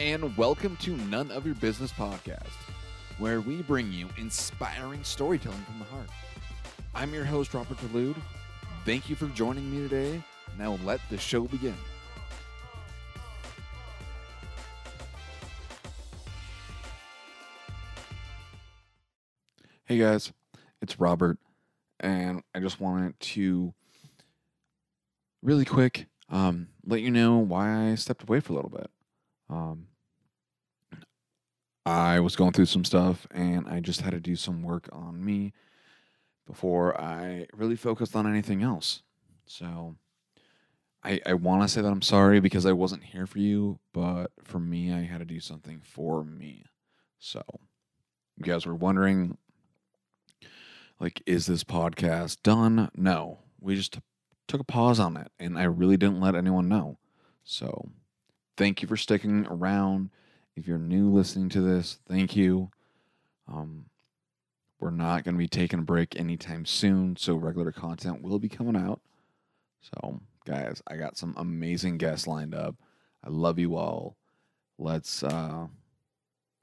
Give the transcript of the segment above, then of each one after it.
and welcome to None of Your Business podcast, where we bring you inspiring storytelling from the heart. I'm your host, Robert Delude. Thank you for joining me today. Now let the show begin. Hey guys, it's Robert, and I just wanted to really quick um, let you know why I stepped away for a little bit. Um, I was going through some stuff and I just had to do some work on me before I really focused on anything else. So I, I want to say that I'm sorry because I wasn't here for you, but for me, I had to do something for me. So you guys were wondering, like, is this podcast done? No, we just took a pause on it and I really didn't let anyone know. So thank you for sticking around. If you're new listening to this, thank you. Um, we're not going to be taking a break anytime soon, so regular content will be coming out. So, guys, I got some amazing guests lined up. I love you all. Let's uh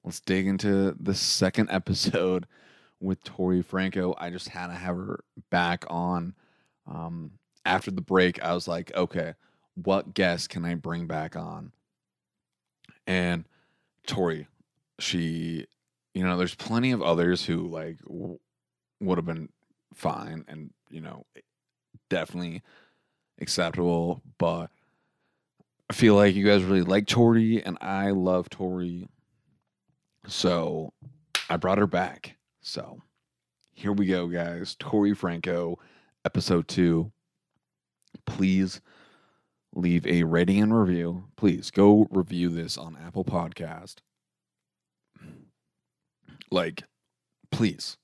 let's dig into the second episode with Tori Franco. I just had to have her back on. Um, after the break, I was like, okay, what guest can I bring back on? And Tori, she, you know, there's plenty of others who like w- would have been fine and, you know, definitely acceptable, but I feel like you guys really like Tori and I love Tori. So I brought her back. So here we go, guys. Tori Franco, episode two. Please leave a rating and review. Please go review this on Apple Podcast. Like, please.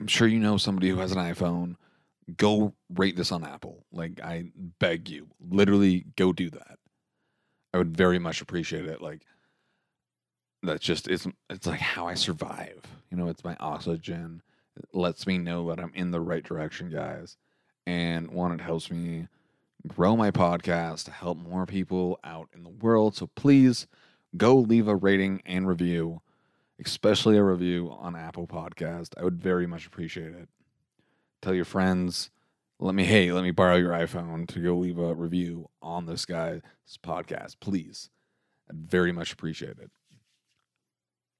I'm sure you know somebody who has an iPhone. Go rate this on Apple. Like, I beg you. Literally, go do that. I would very much appreciate it. Like, that's just it's it's like how I survive. You know, it's my oxygen. It lets me know that I'm in the right direction, guys. And one, it helps me grow my podcast to help more people out in the world. So please go leave a rating and review, especially a review on Apple Podcast. I would very much appreciate it. Tell your friends, let me hey, let me borrow your iPhone to go leave a review on this guy's podcast, please. I'd very much appreciate it.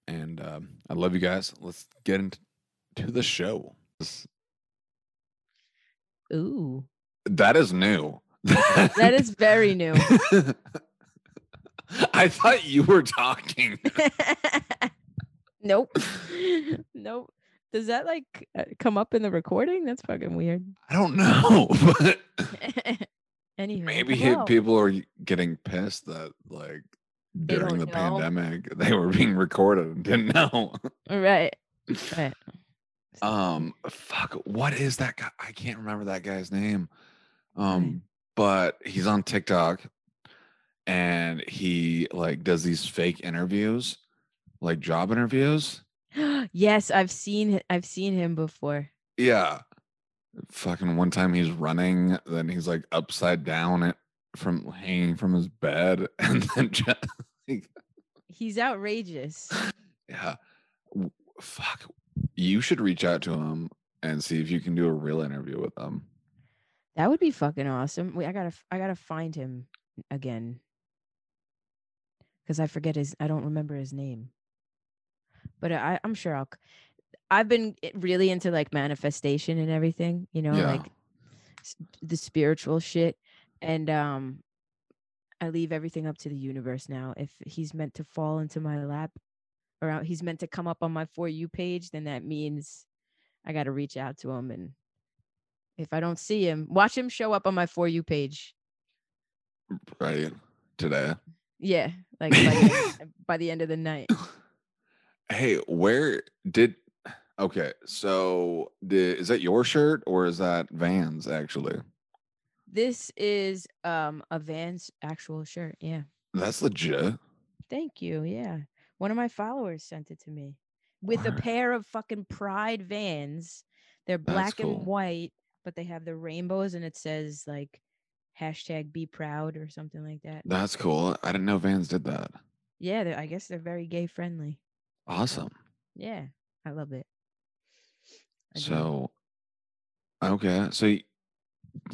And um, I love you guys. Let's get into the show. Ooh, That is new. that is very new. I thought you were talking. nope. Nope. Does that like uh, come up in the recording? That's fucking weird. I don't know, but Anywho, maybe hello. people are getting pissed that like They during the know. pandemic they were being recorded and didn't know. Right. Right. Um, fuck, what is that guy? I can't remember that guy's name. Um. But he's on TikTok and he like does these fake interviews, like job interviews. yes, I've seen I've seen him before. Yeah. Fucking one time he's running, then he's like upside down it from hanging from his bed, and then just like, He's outrageous. yeah. Fuck. You should reach out to him and see if you can do a real interview with him. That would be fucking awesome. Wait, I gotta I gotta find him again. Cause I forget his I don't remember his name. But I, I'm sure I'll I've been really into like manifestation and everything, you know, Yeah. like the spiritual shit. And um I leave everything up to the universe now. If he's meant to fall into my lap or uh, he's meant to come up on my for you page, then that means I got to reach out to him and if I don't see him, watch him show up on my for you page. Right. Today. Yeah, like by the, end, by the end of the night. Hey, where did okay, so did is that your shirt or is that Vans actually? This is um a Vans actual shirt. Yeah. That's legit. Thank you. Yeah. One of my followers sent it to me with a pair of fucking Pride Vans. They're black cool. and white, but they have the rainbows and it says like hashtag be proud or something like that. That's cool. I didn't know Vans did that. Yeah, they're- I guess they're very gay friendly. Awesome. Yeah, I love it. I. So, okay. So, y-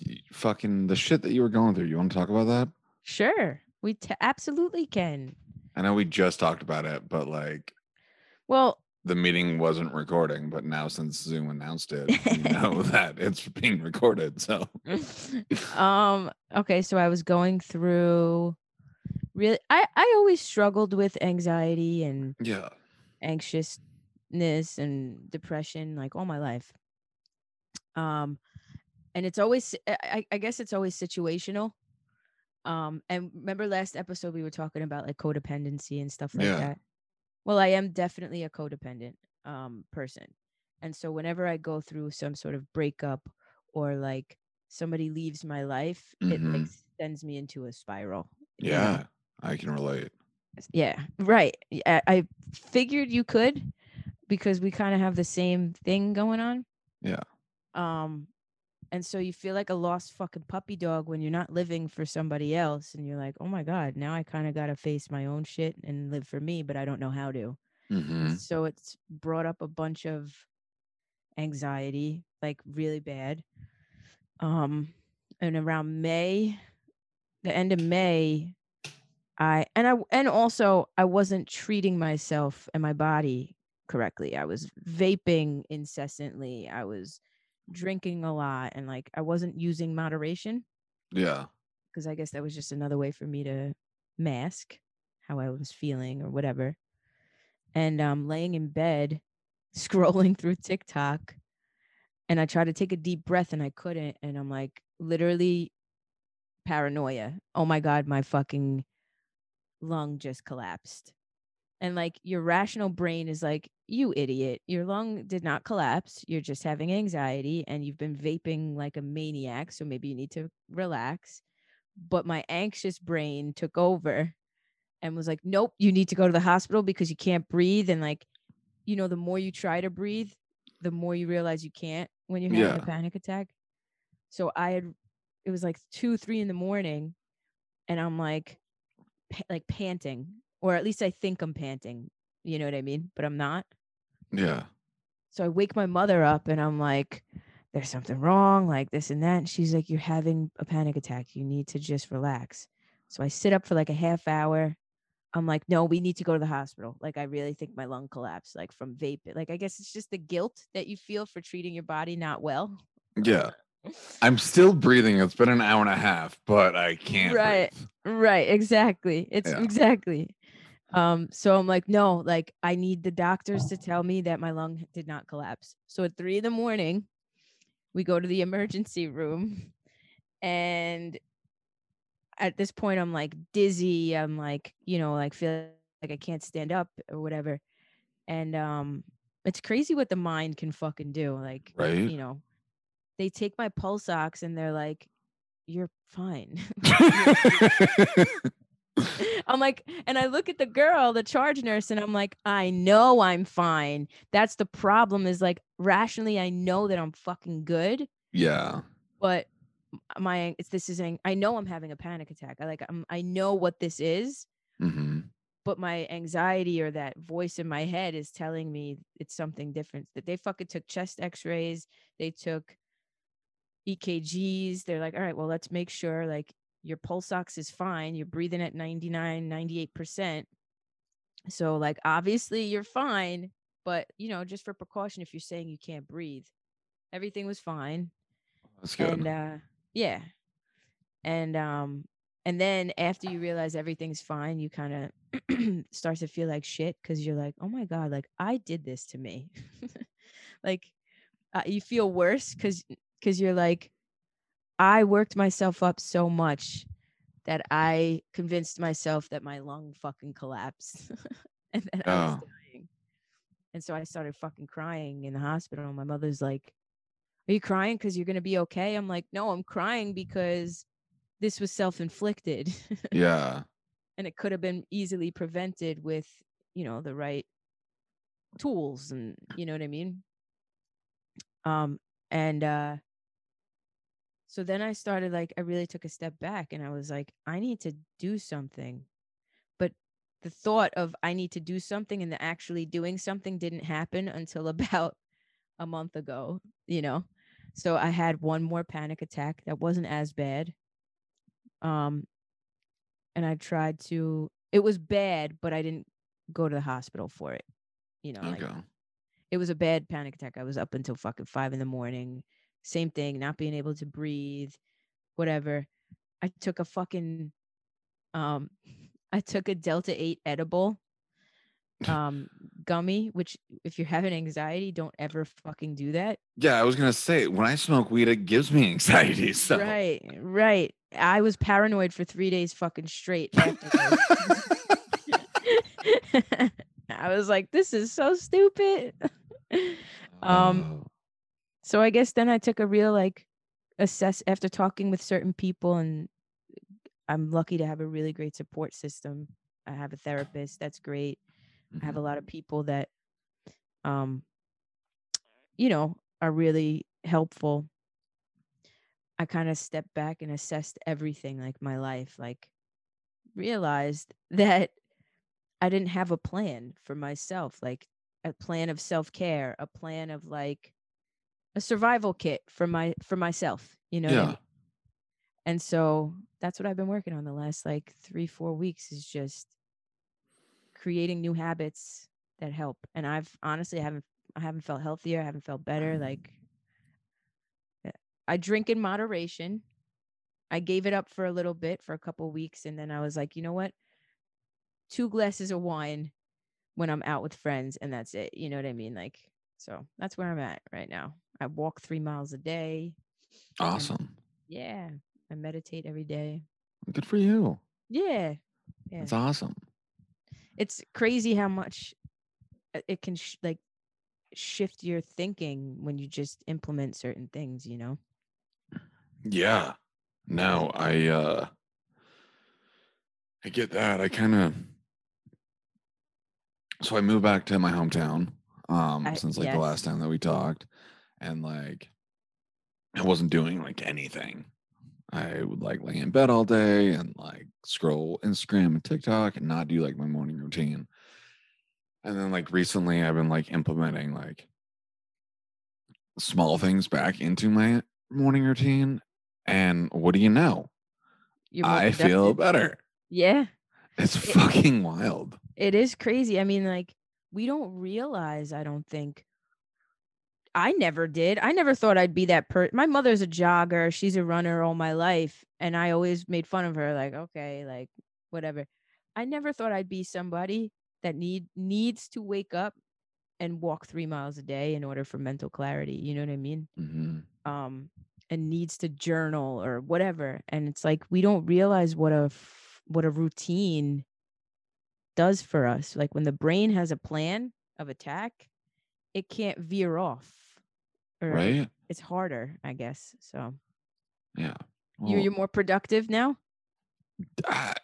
y- fucking the shit that you were going through, you want to talk about that? sure, we t- absolutely can. I know we just talked about it, but like Well, the meeting wasn't recording, but now since Zoom announced it, you know that it's being recorded. So, um okay so i was going through really i i always struggled with anxiety and yeah. anxiousness and depression like all my life um and it's always I, I- guess it's always situational um and remember last episode we were talking about like codependency and stuff like Yeah. that well i am definitely a codependent um person and so whenever i go through some sort of breakup or like somebody leaves my life it like Mhm. sends me into a spiral know? Yeah. I can relate. yeah right I figured you could because we kind of have the same thing going on Yeah. um and so you feel like a lost fucking puppy dog when you're not living for somebody else and you're like oh my god now i kind of got to face my own shit and live for me but i don't know how to. Hmm so it's brought up a bunch of anxiety like really bad. Um and around may the end of may i and i and also i wasn't treating myself and my body correctly. I was vaping incessantly. I was drinking a lot and like i wasn't using moderation. Yeah. because i guess that was just another way for me to mask how i was feeling or whatever. And um laying in bed scrolling through tiktok and i tried to take a deep breath and i couldn't and i'm like literally paranoia. Oh my god my fucking lung just collapsed. And like your rational brain is like you idiot your lung did not collapse you're just having anxiety and you've been vaping like a maniac so maybe you need to relax. But my anxious brain took over and was like nope you need to go to the hospital because you can't breathe. And like you know the more you try to breathe the more you realize you can't when you're having Yeah. a panic attack. So i had it was like two three in the morning and i'm like like panting or at least i think i'm panting you know what i mean? But i'm not Yeah. so I wake my mother up and I'm like, there's something wrong, like this and that. And she's like, you're having a panic attack. You need to just relax. So I sit up for like a half hour. I'm like, no, we need to go to the hospital. Like, I really think my lung collapsed, like from vape. Like, I guess it's just the guilt that you feel for treating your body not well. Yeah. I'm still breathing. It's been an hour and a half, but I can't. Right. breathe. Right, exactly. It's Yeah. exactly. Um, so I'm like, no, like I need the doctors to tell me that my lung did not collapse. So at three in the morning, we go to the emergency room, and at this point, I'm like dizzy. I'm like, you know, like feel like I can't stand up or whatever. And um, it's crazy what the mind can fucking do. Like, Right. you know, they take my pulse ox and they're like, you're fine. I'm like, and I look at the girl, the charge nurse, and I'm like, I know I'm fine. That's the problem is like rationally, I know that I'm fucking good, yeah. but my it's this is an- I know I'm having a panic attack. I like I'm I know what this is, hmm but my anxiety or that voice in my head is telling me it's something different. That they fucking took chest X-rays, they took EKGs. They're like, all right, well, let's make sure like your pulse ox is fine. You're breathing at 99, 98%. So like obviously you're fine, but you know, just for precaution, if you're saying you can't breathe, everything was fine. That's good. And uh yeah. And um and then after you realize everything's fine, you kind of start to feel like shit because you're like, oh my God, like I did this to me. like uh, you feel worse because because you're like, I worked myself up so much that I convinced myself that my lung fucking collapsed and that I was Oh. dying. And so I started fucking crying in the hospital. And my mother's like, Are you crying because you're going to be okay? I'm like, No, I'm crying because this was self inflicted yeah. and it could have been easily prevented with, you know, the right tools and, you know what I mean? Um, and, uh, so then I started like I really took a step back and I was like I need to do something. But the thought of I need to do something and the actually doing something didn't happen until about a month ago, you know. So I had one more panic attack that wasn't as bad. Um and I tried to it was bad, but I didn't go to the hospital for it. You know, like it was a bad panic attack. I was up until fucking five in the morning. Same thing, not being able to breathe, whatever. I took a fucking um I took a Delta 8 edible um gummy, which if you're having anxiety, don't ever fucking do that. Yeah, I was gonna say when I smoke weed, it gives me anxiety. So Right, right. I was paranoid for three days fucking straight. I was like, this is so stupid. um Oh, so I guess then I took a real like assess after talking with certain people and I'm lucky to have a really great support system. I have a therapist that's great. I have a lot of people that um you know are really helpful. I kind of stepped back and assessed everything like my life like realized that I didn't have a plan for myself like a plan of self-care, a plan of like a survival kit for my for myself, you know I yeah. mean? And so that's what I've been working on the last like 3 4 weeks is just creating new habits that help. And I've honestly I haven't I haven't felt healthier, I haven't felt better like uh, I drink in moderation. I gave it up for a little bit for a couple weeks and then I was like, "You know what? Two glasses of wine when I'm out with friends and that's it." You know what I mean? Like so that's where I'm at right now. I walk 3 miles a day. Awesome. yeah, I meditate every day. Good for you. Yeah. Yeah. That's awesome. It's crazy how much uh, it can sh- like shift your thinking when you just implement certain things, you know? Yeah. No, I uh I get that. I kind of so I moved back to my hometown um I, since like the last time that we talked and like I wasn't doing like anything. I would like lay in bed all day and like scroll Instagram and TikTok and not do like my morning routine. And then like recently I've been like implementing like small things back into my morning routine and what do you know? I feel better. Yeah. It's It- fucking wild. It is crazy. I mean, like, we don't realize, I don't think. I never did. I never thought I'd be that per my mother's a jogger. She's a runner all my life. And I always made fun of her, like, okay, like whatever. I never thought I'd be somebody that need needs to wake up and walk three miles a day in order for mental clarity. You know what I mean? hmm um and needs to journal or whatever and it's like we don't realize what a what a routine does for us like when the brain has a plan of attack it can't veer off Right? it's harder i guess so Yeah. you're, you're more productive now I,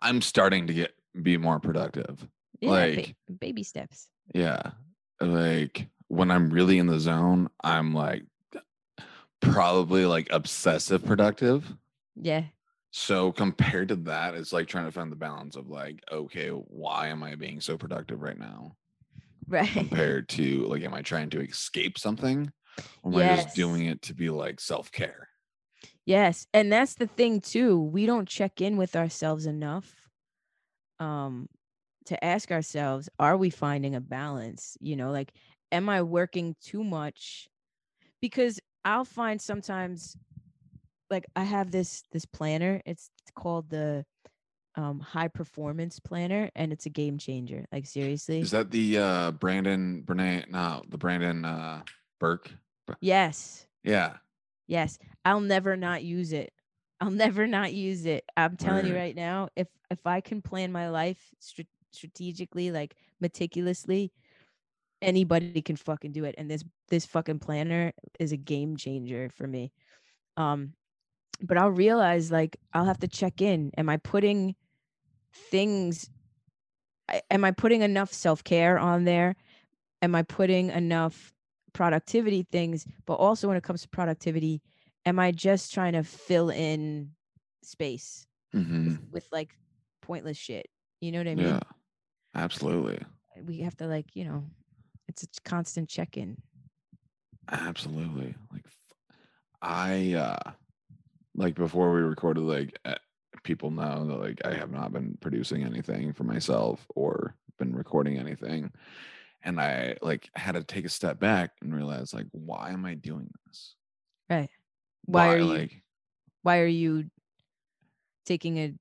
I'm starting to get be more productive. yeah ba- Like- baby steps Yeah. Like when I'm really in the zone, I'm like probably like obsessive productive. yeah So compared to that, it's like trying to find the balance of like, okay, why am I being so productive right now? right Compared to like, am I trying to escape something? Or am I just doing it to be like self care? Yes, and that's the thing too. We don't check in with ourselves enough um to ask ourselves, are we finding a balance? You know, like am I working too much? Because I'll find sometimes like I have this this planner. It's called the um high performance planner and it's a game changer. Like seriously. Is that the uh Brandon Bernay? No, the Brandon uh Burke. yes. Yeah. Yes, I'll never not use it. I'll never not use it. I'm telling you right now, if if I can plan my life stra- strategically, like meticulously, anybody can fucking do it. And this this fucking planner is a game changer for me. Um, but I'll realize like I'll have to check in. Am I putting things? Am I putting enough self care on there? Am I putting enough productivity things? But also when it comes to productivity, am I just trying to fill in space hmm with, with like pointless shit? You know what I mean? Yeah. Absolutely. We have to like, you know, it's a constant check-in. Absolutely. Like I. uh like before we recorded like uh, people know that like I have not been producing anything for myself or been recording anything and I like had to take a step back and realize like why am I doing this? Right. Why, are you like why are you taking a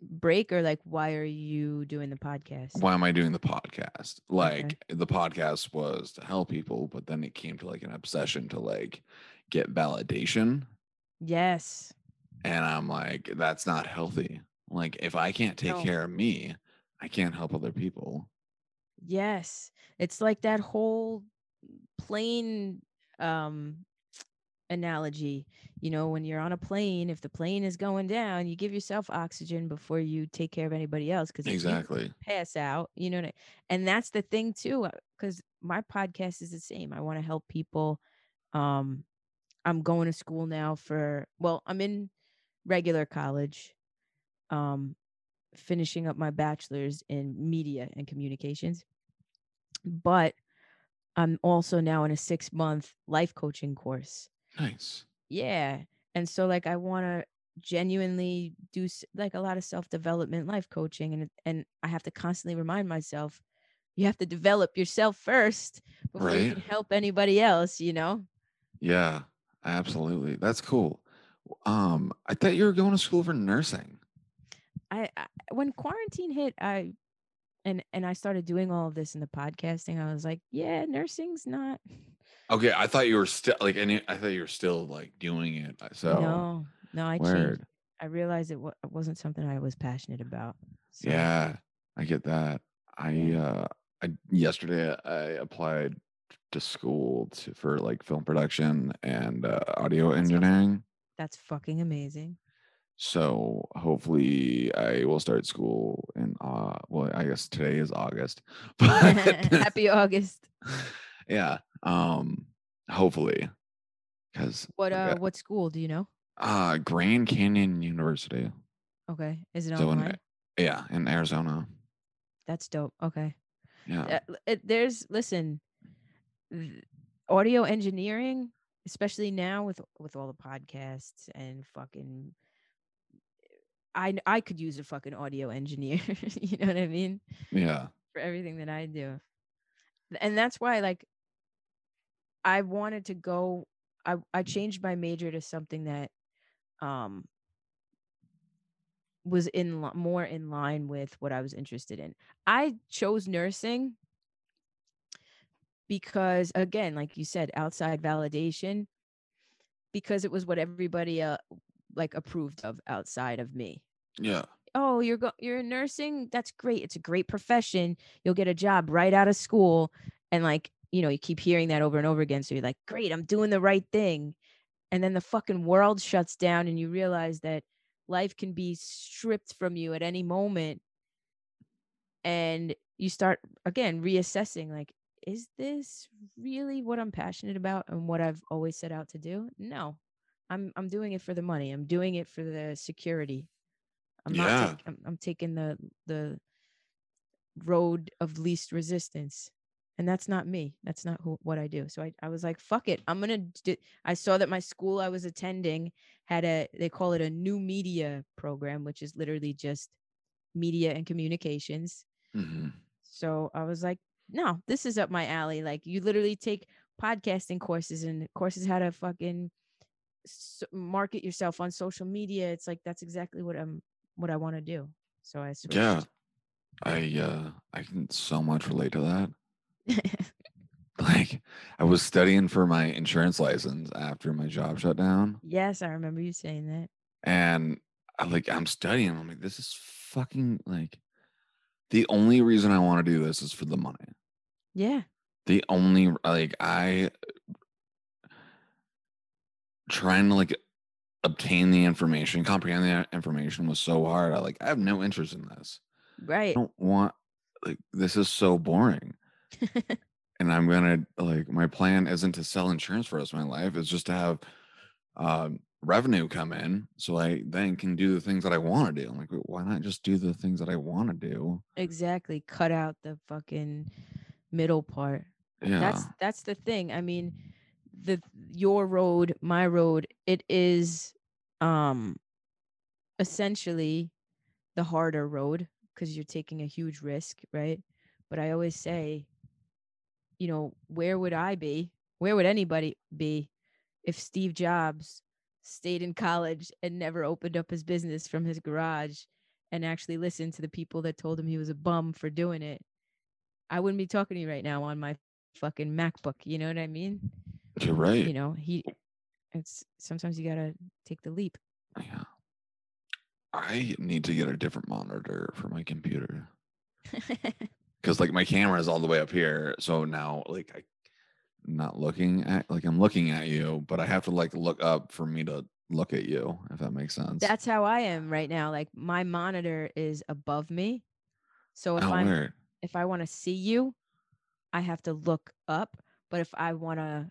break or like why are you doing the podcast? why am I doing the podcast? Like the podcast was to help people, but then it came to like an obsession to like get validation. Yes. And I'm like, that's not healthy. Like if I can't take No. care of me, I can't help other people. Yes. It's like that whole plane um analogy. You know, when you're on a plane, if the plane is going down, you give yourself oxygen before you take care of anybody else because Exactly. pass out, you know, what I- and that's the thing too because my podcast is the same. I want to help people um I'm going to school now for well, I'm in regular college. Um finishing up my bachelor's in media and communications. But I'm also now in a 6 month life coaching course. Nice. Yeah. And so like I want to genuinely do like a lot of self-development life coaching and and I have to constantly remind myself you have to develop yourself first before you can help anybody else, you know? Yeah, absolutely. That's cool. Um, I thought you were going to school for nursing. I, I when quarantine hit, I and and I started doing all of this in the podcasting. I was like, yeah, nursing's not. Okay, I thought you were still like, and I thought you were still like doing it. So no, no, I changed. I realized it, wa- it wasn't something I was passionate about. So, Yeah, I get that. I uh I yesterday I applied to school to, for like film production and uh, audio That's engineering. that's fucking amazing. So hopefully I will start school in uh well I guess today is August. Happy August. yeah, um hopefully cuz What uh, what school do you know? uh Grand Canyon University. Okay, is it So in yeah, in Arizona. That's dope. Okay, Yeah. Uh, it, there's listen, audio engineering, especially now with with all the podcasts and fucking. I I could use a fucking audio engineer. you know what I mean? Yeah. For everything that I do, and that's why like. I wanted to go. I I changed my major to something that, um, was in more in line with what I was interested in. I chose nursing because again, like you said, outside validation because it was what everybody uh like approved of outside of me. Yeah. Oh, you're go- you're in nursing? That's great. It's a great profession. You'll get a job right out of school and like, you know, you keep hearing that over and over again so you're like, "Great, I'm doing the right thing." And then the fucking world shuts down and you realize that life can be stripped from you at any moment and you start again reassessing like is this really what i'm passionate about and what i've always set out to do? No. I'm i'm doing it for the money. I'm doing it for the security. I'm not Yeah. I'm, I'm taking the the road of least resistance. And that's not me. That's not who, what i do. So I, I was like fuck it. I'm gonna do i saw that my school i was attending had a they call it a new media program which is literally just media and communications. Hmm so I was like, no, this is up my alley. Like you literally take podcasting courses and courses how to fucking market yourself on social media. It's like that's exactly what I'm what I want to do. So I switched. Yeah. I uh I can so much relate to that. Like I was studying for my insurance license after my job shut down yes, I remember you saying that. and I like I'm studying I'm like this is fucking like the only reason I want to do this is for the money. Yeah. The only like I trying to like obtain the information, comprehend the information was so hard. I like I have no interest in this. Right. I don't want like this is so boring. and I'm gonna like my plan isn't to sell insurance for the rest of my life. It's just to have um, revenue come in so I then can do the things that I want to do. I'm like, why not just do the things that I want to do? Exactly. Cut out the fucking middle part. Yeah. That's that's the thing. I mean, the your road, my road, it is um essentially the harder road because you're taking a huge risk, right? But I always say, you know, where would I be? Where would anybody be if Steve Jobs stayed in college and never opened up his business from his garage and actually listened to the people that told him he was a bum for doing it? I wouldn't be talking to you right now on my fucking MacBook. You know what I mean? You're right. You know, he it's sometimes you gotta take the leap. Yeah. I need to get a different monitor for my computer because like my camera is all the way up here. So now like I not looking at like I'm looking at you, but I have to like look up for me to look at you, if that makes sense. That's how I am right now. Like my monitor is above me. So if oh, I'm weird. if I want to see you, I have to look up. But if I want to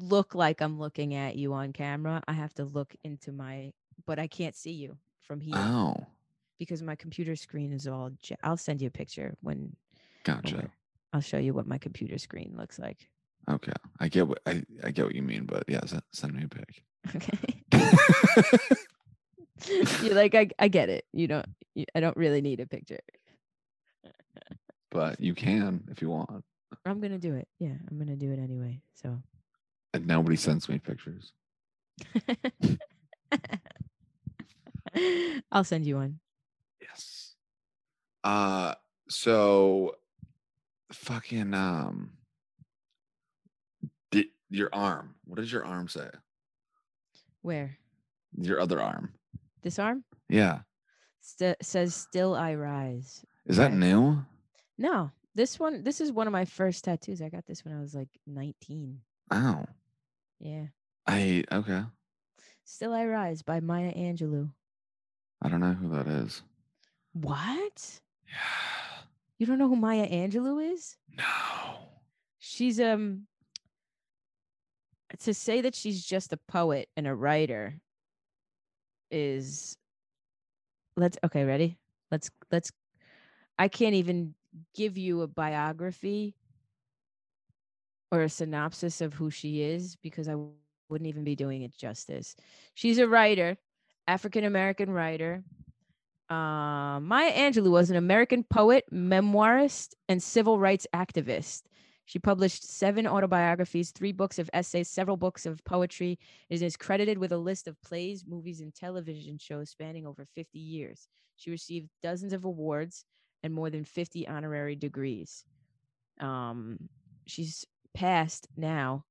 look like I'm looking at you on camera, I have to look into my but I can't see you from here Oh, because my computer screen is all I'll send you a picture when when gotcha. we're- I'll show you what my computer screen looks like. Okay, I get what I, I get what you mean, but yeah, send, send me a pic. Okay. You're like I I get it. You don't you, I don't really need a picture. but you can if you want. I'm going to do it. Yeah, I'm going to do it anyway. So And nobody sends me pictures. I'll send you one. Yes. Uh so fucking um di- your arm. What does your arm say? Where? Your other arm. This arm Yeah. St- says still I rise. Is that Okay. new? No, this one this is one of my first tattoos. I got this when I was like 19. Oh. Yeah. I okay. Still I rise by Maya Angelou. I don't know who that is. What? Yeah. You don't know who Maya Angelou is? No. She's um to say that she's just a poet and a writer is let's okay, ready? Let's let's I can't even give you a biography or a synopsis of who she is because I wouldn't even be doing it justice. She's a writer, African American writer. Uh, Maya Angelou was an American poet, memoirist, and civil rights activist. She published seven autobiographies, three books of essays, several books of poetry. It is credited with a list of plays, movies, and television shows spanning over 50 years. She received dozens of awards and more than 50 honorary degrees. Um, she's passed now,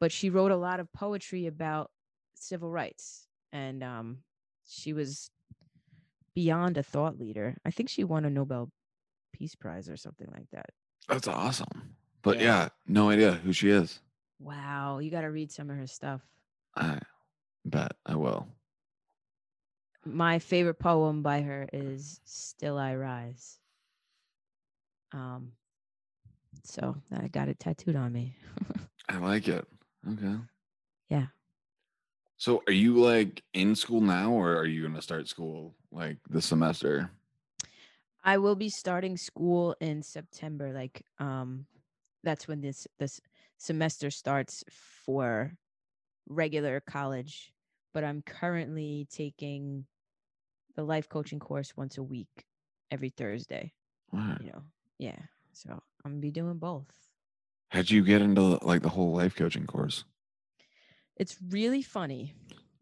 but she wrote a lot of poetry about civil rights. And um, she was beyond a thought leader. I think she won a Nobel Peace Prize or something like that. That's awesome. But Yeah. yeah, no idea who she is. Wow, you got to read some of her stuff. I bet I will. My favorite poem by her is Still I Rise. Um so I got it tattooed on me. I like it. Okay. Yeah. So are you like in school now or are you gonna start school like this semester? I will be starting school in September. Like, um, that's when this this semester starts for regular college. But I'm currently taking the life coaching course once a week, every Thursday. Wow. You know, yeah. So I'm gonna be doing both. How'd you get into like the whole life coaching course? It's really funny.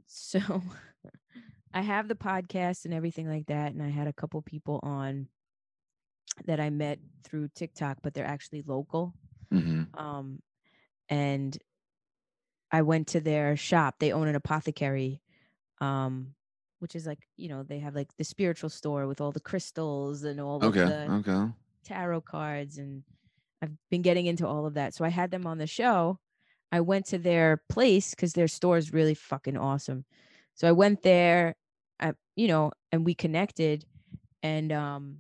So I have the podcast and everything like that, and I had a couple people on that I met through TikTok, but they're actually local. hmm um and i went to their shop they own an apothecary um which is like you know they have like the spiritual store with all the crystals and all Okay. the Okay. tarot cards and i've been getting into all of that so i had them on the show i went to their place because their store is really fucking awesome so i went there I, you know and we connected and um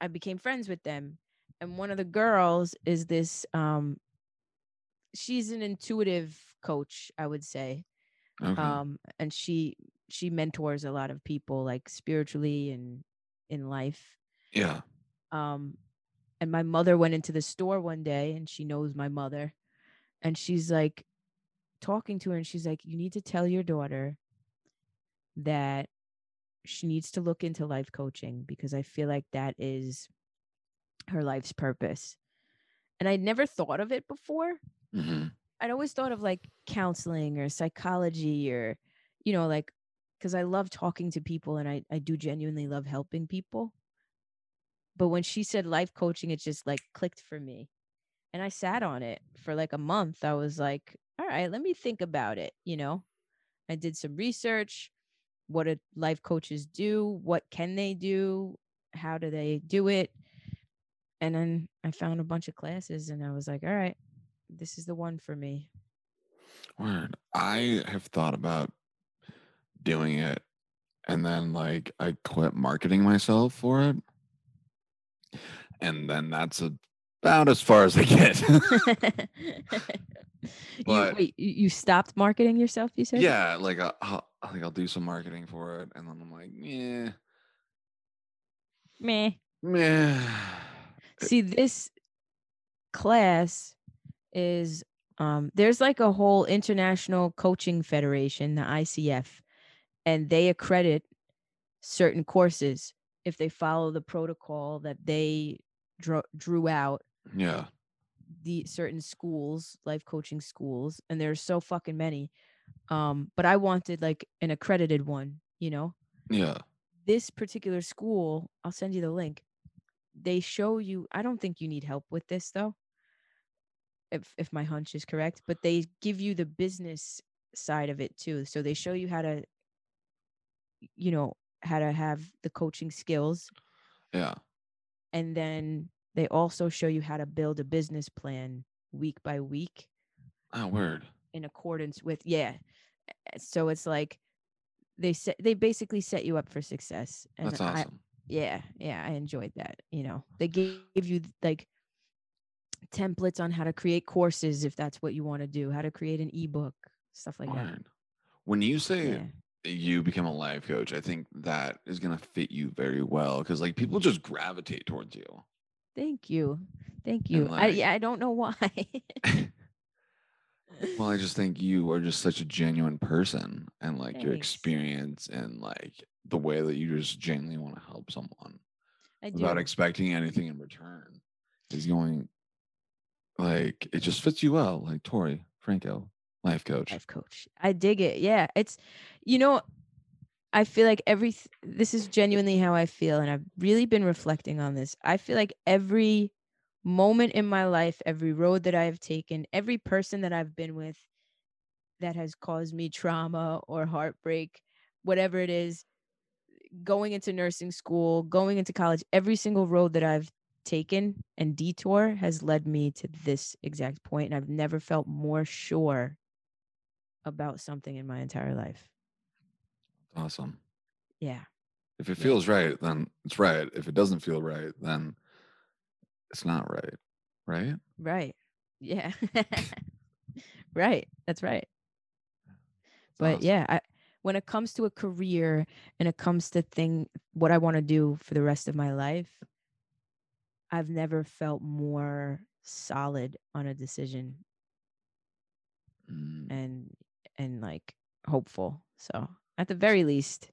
i became friends with them and one of the girls is this um she's an intuitive coach, I would say. Okay. Um, and she she mentors a lot of people like spiritually and in life. yeah. Um, and my mother went into the store one day, and she knows my mother, and she's like talking to her, and she's like, "You need to tell your daughter that she needs to look into life coaching because I feel like that is her life's purpose." And I'd never thought of it before. hmm I'd always thought of like counseling or psychology or, you know, like, because I love talking to people and I, I do genuinely love helping people. But when she said life coaching, it just like clicked for me. And I sat on it for like a month. I was like, all right, let me think about it. You know, I did some research. What do life coaches do? What can they do? How do they do it? And then I found a bunch of classes and I was like, all right, this is the one for me. Word. I have thought about doing it and then like I quit marketing myself for it. And then that's about as far as I get. you, But- wait, you, you stopped marketing yourself, you said? yeah, like I- I'll, I think I'll do some marketing for it and then I'm like, yeah, Meh. meh. See, this class is um there's like a whole international coaching federation, the ICF, and they accredit certain courses if they follow the protocol that they drew, drew out Yeah. the certain schools, life coaching schools, and there's so fucking many. Um, but I wanted like an accredited one, you know. Yeah. This particular school, I'll send you the link. They show you. I don't think you need help with this though. If if my hunch is correct, but they give you the business side of it too. So they show you how to, you know, how to have the coaching skills Yeah. and then they also show you how to build a business plan week by week Oh, word. in accordance with yeah Uh, so it's like they set they basically set you up for success and That's I, awesome. yeah yeah i enjoyed that you know they gave you like templates on how to create courses if that's what you want to do how to create an ebook stuff like that When you say yeah you become a life coach, I think that is gonna fit you very well because like people just gravitate towards you. Thank you thank you i yeah i don't know why Well, I just think you are just such a genuine person and like your experience and like the way that you just genuinely want to help someone without expecting anything in return is going like it just fits you well. Like Tori Franco, life coach. life coach. I dig it. Yeah, it's you know, I feel like every this is genuinely how I feel and I've really been reflecting on this. I feel like every moment in my life, every road that I've taken, every person that I've been with that has caused me trauma or heartbreak, whatever it is, going into nursing school, going into college, every single road that I've taken and detour has led me to this exact point and I've never felt more sure about something in my entire life. Awesome. Yeah. If it Yeah. feels right, then it's right. If it doesn't feel right, then it's not right. Right? Right. Yeah. right. That's right. It's But awesome. yeah, I when it comes to a career and it comes to thing what I want to do for the rest of my life, I've never felt more solid on a decision Mm, and and like hopeful. So at the very least,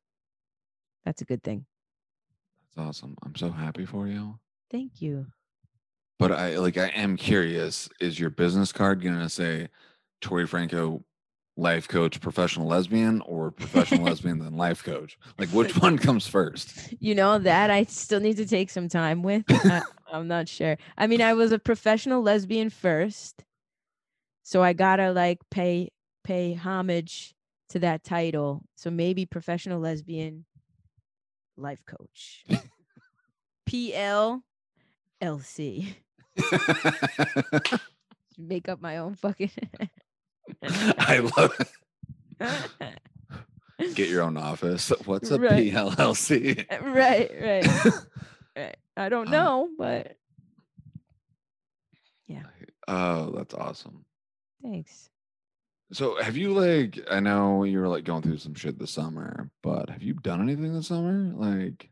that's a good thing. that's awesome. I'm so happy for you. Thank you. But I like I am curious, is your business card gonna say Tori Franco life coach professional lesbian or professional lesbian then life coach? Like which one comes first? You know that I still need to take some time with. I, I'm not sure. I mean, I was a professional lesbian first, so I gotta like pay pay homage to that title. So maybe professional lesbian life coach. PLLC. Make up my own fucking. I love it. Get your own office. What's a Right. PLLC? right, right, right. I don't Um, know, but yeah. oh, that's awesome. Thanks. So have you like I know you were like going through some shit this summer, but have you done anything this summer? Like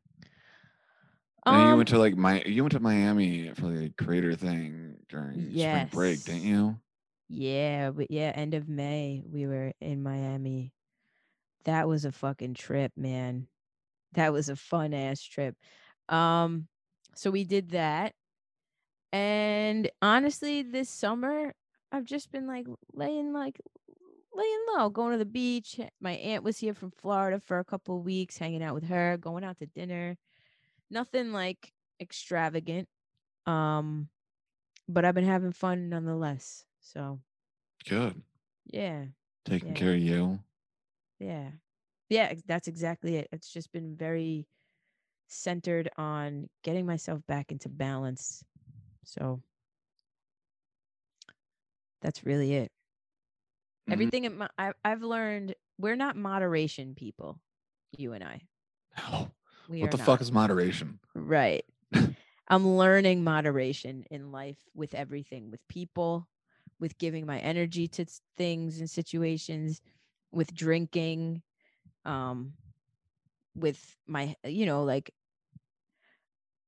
know you Um, went to like my you went to Miami for like a creator thing during spring break, didn't you? Yeah, but yeah, end of May we were in Miami. That was a fucking trip, man. That was a fun ass trip. Um, so we did that. And honestly, this summer I've just been like laying like laying low, going to the beach. My aunt was here from Florida for a couple of weeks, hanging out with her, going out to dinner. Nothing like extravagant. Um, but I've been having fun nonetheless. So Good. yeah, Taking Yeah. care of you. yeah, yeah. That's exactly it. It's just been very centered on getting myself back into balance. So that's really it. Mhm. Everything in my, I, I've learned we're not moderation people, you and I. Oh, We what the not. fuck is moderation? Right. I'm learning moderation in life with everything, with people, with giving my energy to things and situations, with drinking, um, with my, you know, like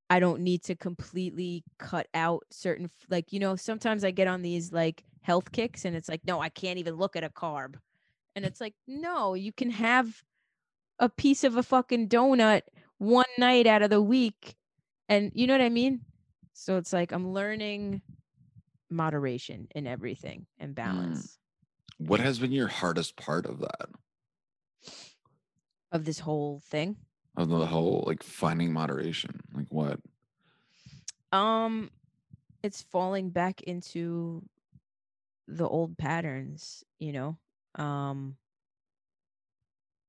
I don't need to completely cut out certain, like, you know, sometimes I get on these like health kicks and it's like, no, I can't even look at a carb. And it's like, no, you can have a piece of a fucking donut one night out of the week. And you know what I mean? So it's like I'm learning moderation in everything and balance What has been your hardest part of that? of this whole thing. Of the whole like finding moderation? Like what? Um it's falling back into the old patterns, you know. Um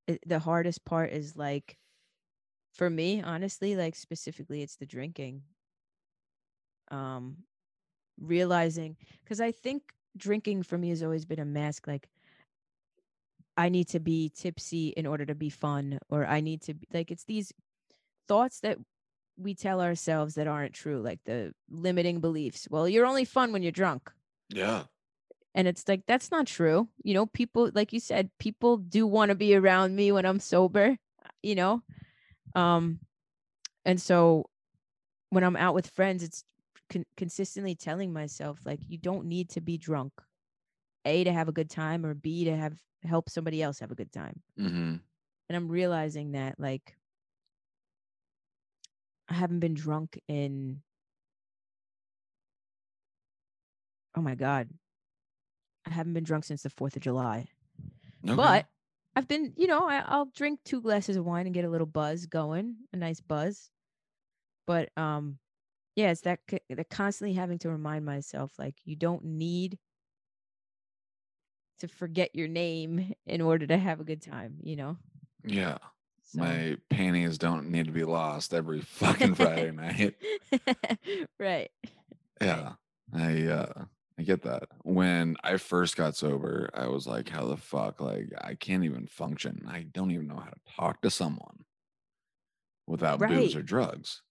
it, the hardest part is like for me, honestly, like specifically it's the drinking. Um realizing cuz I think drinking for me has always been a mask like I need to be tipsy in order to be fun or I need to be like it's these thoughts that we tell ourselves that aren't true like the limiting beliefs. Well, you're only fun when you're drunk. Yeah. And it's like that's not true. You know, people like you said, people do want to be around me when I'm sober, you know? Um and so when I'm out with friends, it's con- consistently telling myself like you don't need to be drunk. A to have a good time or B to have help somebody else have a good time. Mm-hmm. And I'm realizing that like I haven't been drunk in oh my god. I haven't been drunk since the 4th of July. Okay. But I've been, you know, I, I'll drink two glasses of wine and get a little buzz going, a nice buzz. But um, yeah, it's that that constantly having to remind myself like you don't need to forget your name in order to have a good time, you know. yeah. So. My panties don't need to be lost every fucking Friday night. right. Yeah. I uh I get that. When I first got sober, I was like, how the fuck? Like I can't even function. I don't even know how to talk to someone without booze or drugs.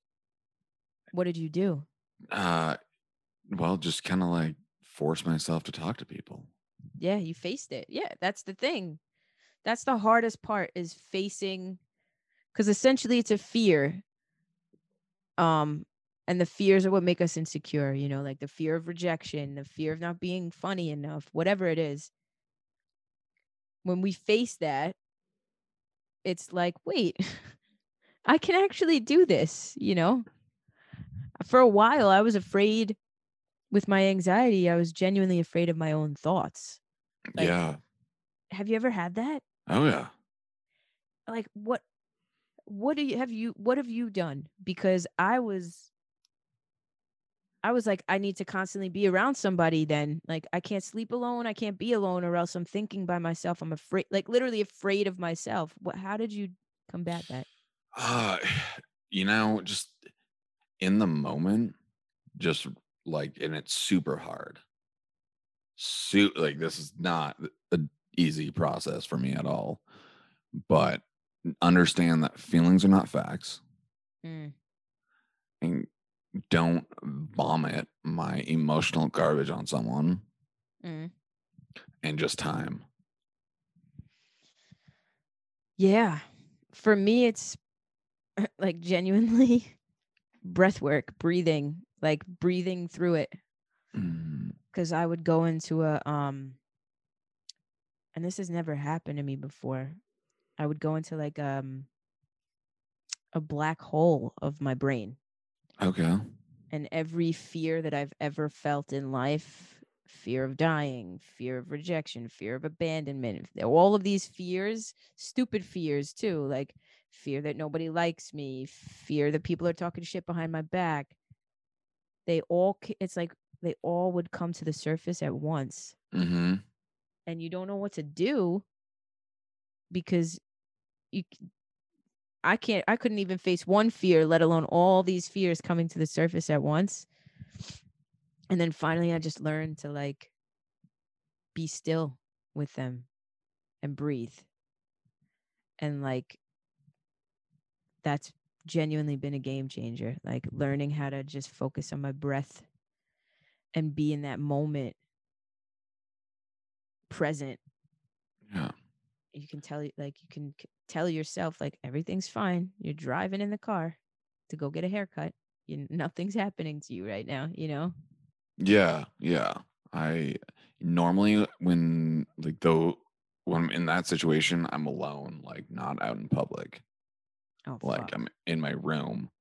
What did you do? Uh well, just kind of like force myself to talk to people. Yeah, you faced it. Yeah, that's the thing. That's the hardest part is facing cuz essentially it's a fear. Um and the fears are what make us insecure, you know, like the fear of rejection, the fear of not being funny enough, whatever it is. When we face that, it's like, wait, I can actually do this, you know? For a while I was afraid with my anxiety, I was genuinely afraid of my own thoughts. Like- yeah. Have you ever had that? Oh yeah. like what what do you have you what have you done because i was i was like i need to constantly be around somebody then like i can't sleep alone i can't be alone or else i'm thinking by myself i'm afraid like literally afraid of myself what how did you combat that Uh you know, just in the moment, just like and it's super hard. Su- like this is not an easy process for me at all. But understand that feelings are not facts. Mm, and don't vomit my emotional garbage on someone. mm, and just time. Yeah. For me, it's like genuinely breath work, breathing, like breathing through it. Mm, Cause I would go into a, um, and this has never happened to me before. I would go into like, um, a black hole of my brain okay. and every fear that I've ever felt in life fear of dying, fear of rejection, fear of abandonment, all of these fears, stupid fears too, like fear that nobody likes me, fear that people are talking shit behind my back. They all, it's like they all would come to the surface at once. Mm-hmm. And you don't know what to do because you, I can't, I couldn't even face one fear, let alone all these fears coming to the surface at once. And then finally, I just learned to like be still with them and breathe. And like, that's genuinely been a game changer. Like, learning how to just focus on my breath and be in that moment present. Yeah. You can tell, like, you can tell yourself, like, everything's fine. You're driving in the car to go get a haircut. You, nothing's happening to you right now, you know? Yeah. Yeah. I normally when like though when I'm in that situation, I'm alone, like not out in public. Oh, Like fuck. I'm in my room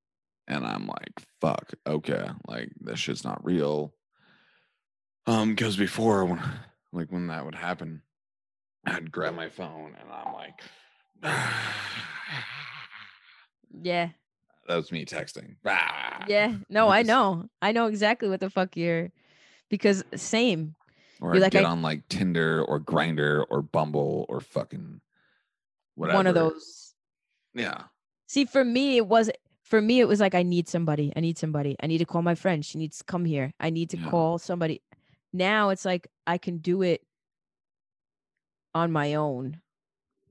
and I'm like, fuck, okay, like this shit's not real. Um, because before when like when that would happen, I'd grab my phone and I'm like yeah. that was me texting. Yeah. No, I know. I know exactly what the fuck you're because same. Or You're I'd like, get I- on like Tinder or Grindr or Bumble or fucking whatever. One of those. Yeah. See, for me, it was for me, it was like I need somebody. I need somebody. I need to call my friend. She needs to come here. I need to Yeah. call somebody. Now it's like I can do it on my own,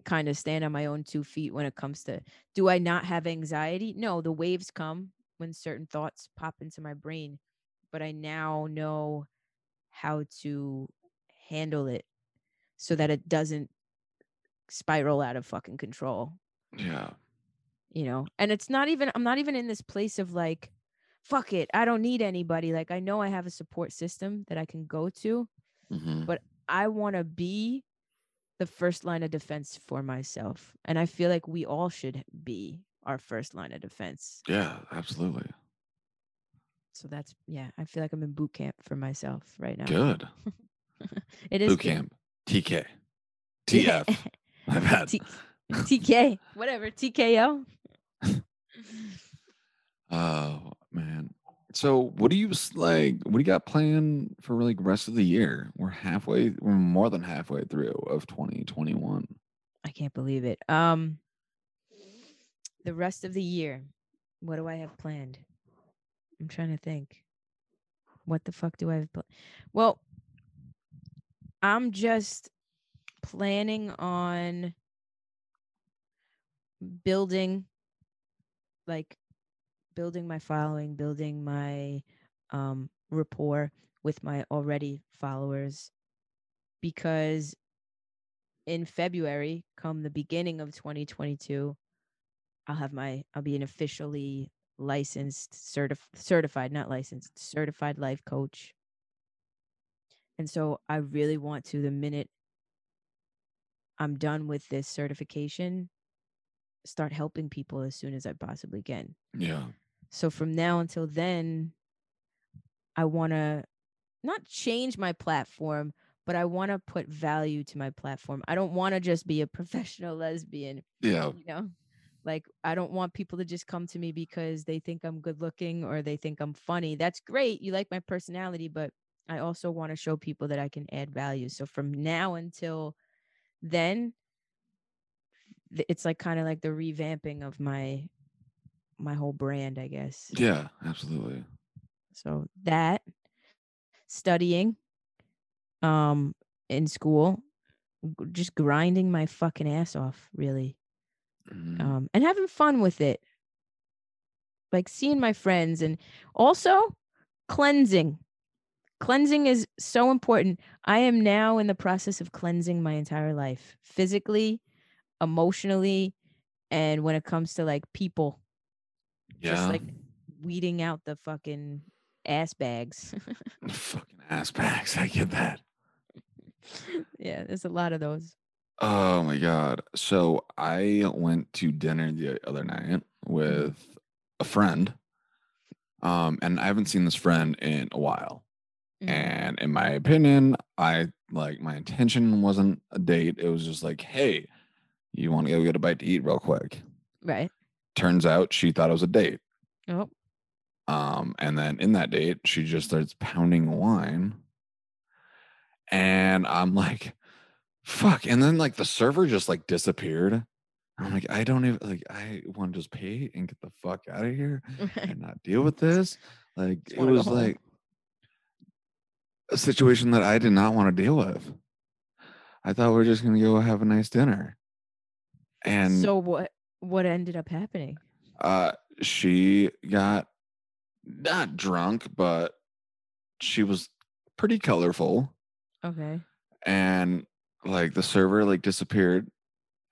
kind of stand on my own two feet when it comes to do I not have anxiety? No, the waves come when certain thoughts pop into my brain, but I now know how to handle it so that it doesn't spiral out of fucking control Yeah. you know and it's not even i'm not even in this place of like fuck it i don't need anybody like i know i have a support system that i can go to hmm But- i want to be the first line of defense for myself and i feel like we all should be our first line of defense Yeah, absolutely. so that's yeah i feel like i'm in boot camp for myself right now Good. it is Boot good. camp. TK. TF. My bad. T- tk whatever tko Oh man. So what do you like? What do you got planned for like rest of the year? We're halfway. We're more than halfway through of 2021. I can't believe it. Um, the rest of the year, what do I have planned? I'm trying to think. What the fuck do I have? Pl- well, I'm just planning on building, like, building my following, building my um rapport with my already followers, because in February, come the beginning of 2022, I'll have my I'll be an officially licensed certif- certified not licensed certified life coach. And so I really want to the minute I'm done with this certification start helping people as soon as I possibly can. Yeah. So from now until then, I want to not change my platform, but I want to put value to my platform. I don't want to just be a professional lesbian, Yeah. you know? Like I don't want people to just come to me because they think I'm good looking or they think I'm funny. That's great. You like my personality, but I also want to show people that I can add value. So from now until then, it's like kind of like the revamping of my my whole brand, I guess. Yeah. Absolutely. So that studying um in school just grinding my fucking ass off really Mhm. um and having fun with it like seeing my friends and also cleansing cleansing is so important. I am now in the process of cleansing my entire life, physically, emotionally, and when it comes to like people, just like weeding out the fucking ass bags. Fucking ass bags. I get that. yeah, there's a lot of those. Oh my god. So I went to dinner the other night with a friend. Um, and I haven't seen this friend in a while. Mhm. And in my opinion, I like my intention wasn't a date. It was just like, hey, you want to go get a bite to eat real quick. Right. Turns out she thought it was a date. Oh, Um, and then in that date, she just starts pounding wine. And I'm like, fuck. And then like the server just like disappeared. I'm like, I don't even like I want to just pay and get the fuck out of here and not deal with this. Like it was like a situation that I did not want to deal with. I thought we are just gonna go have a nice dinner. And so what? What ended up happening? uh she got not drunk, but she was pretty colorful. Okay. And like the server like disappeared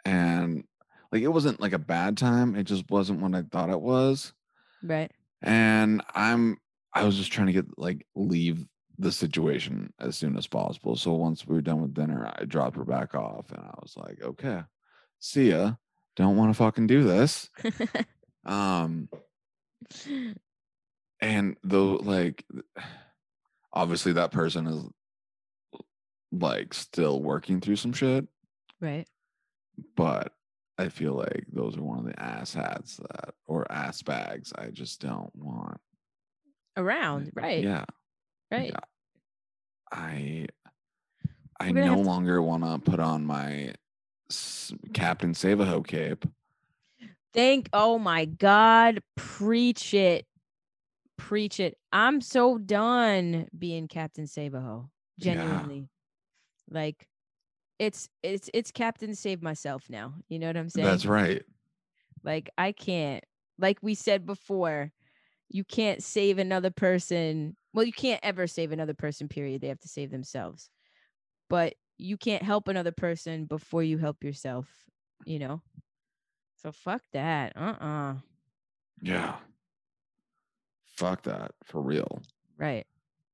and like it wasn't like a bad time. It just wasn't what I thought it was. Right. and i'm i was just trying to get like leave the situation as soon as possible so once we were done with dinner i dropped her back off and i was like okay see ya don't want to fucking do this um and though like obviously that person is like still working through some shit right. but i feel like those are one of the ass hats that or ass bags i just don't want Around. Right. yeah Right. Yeah. I I no have to- longer want to put on my Captain Save-a-Ho cape. Thank oh my god, preach it. Preach it. I'm so done being Captain Save-a-Ho. Yeah. Genuinely. Like it's it's it's Captain Save Myself now. You know what I'm saying? That's right. Like I can't like we said before, you can't save another person. Well, you can't ever save another person, period. They have to save themselves. But you can't help another person before you help yourself, you know? So fuck that. Uh-uh. Yeah. Fuck that for real. Right.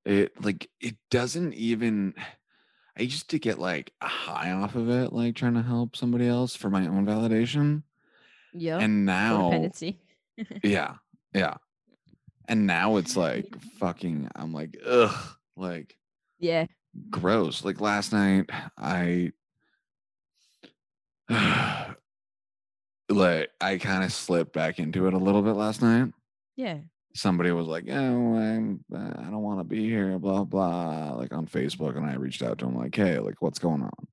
It like it doesn't even I used to get like a high off of it, like trying to help somebody else for my own validation. Yeah. And now Codependency. yeah, yeah. And now it's like fucking I'm like, ugh, like Yeah. Gross. Like last night, I like I kind of slipped back into it a little bit last night. Yeah. Somebody was like, "Oh, I'm, uh, I don't want to be here," blah blah, like on Facebook, and I reached out to him like, "Hey, like, what's going on?"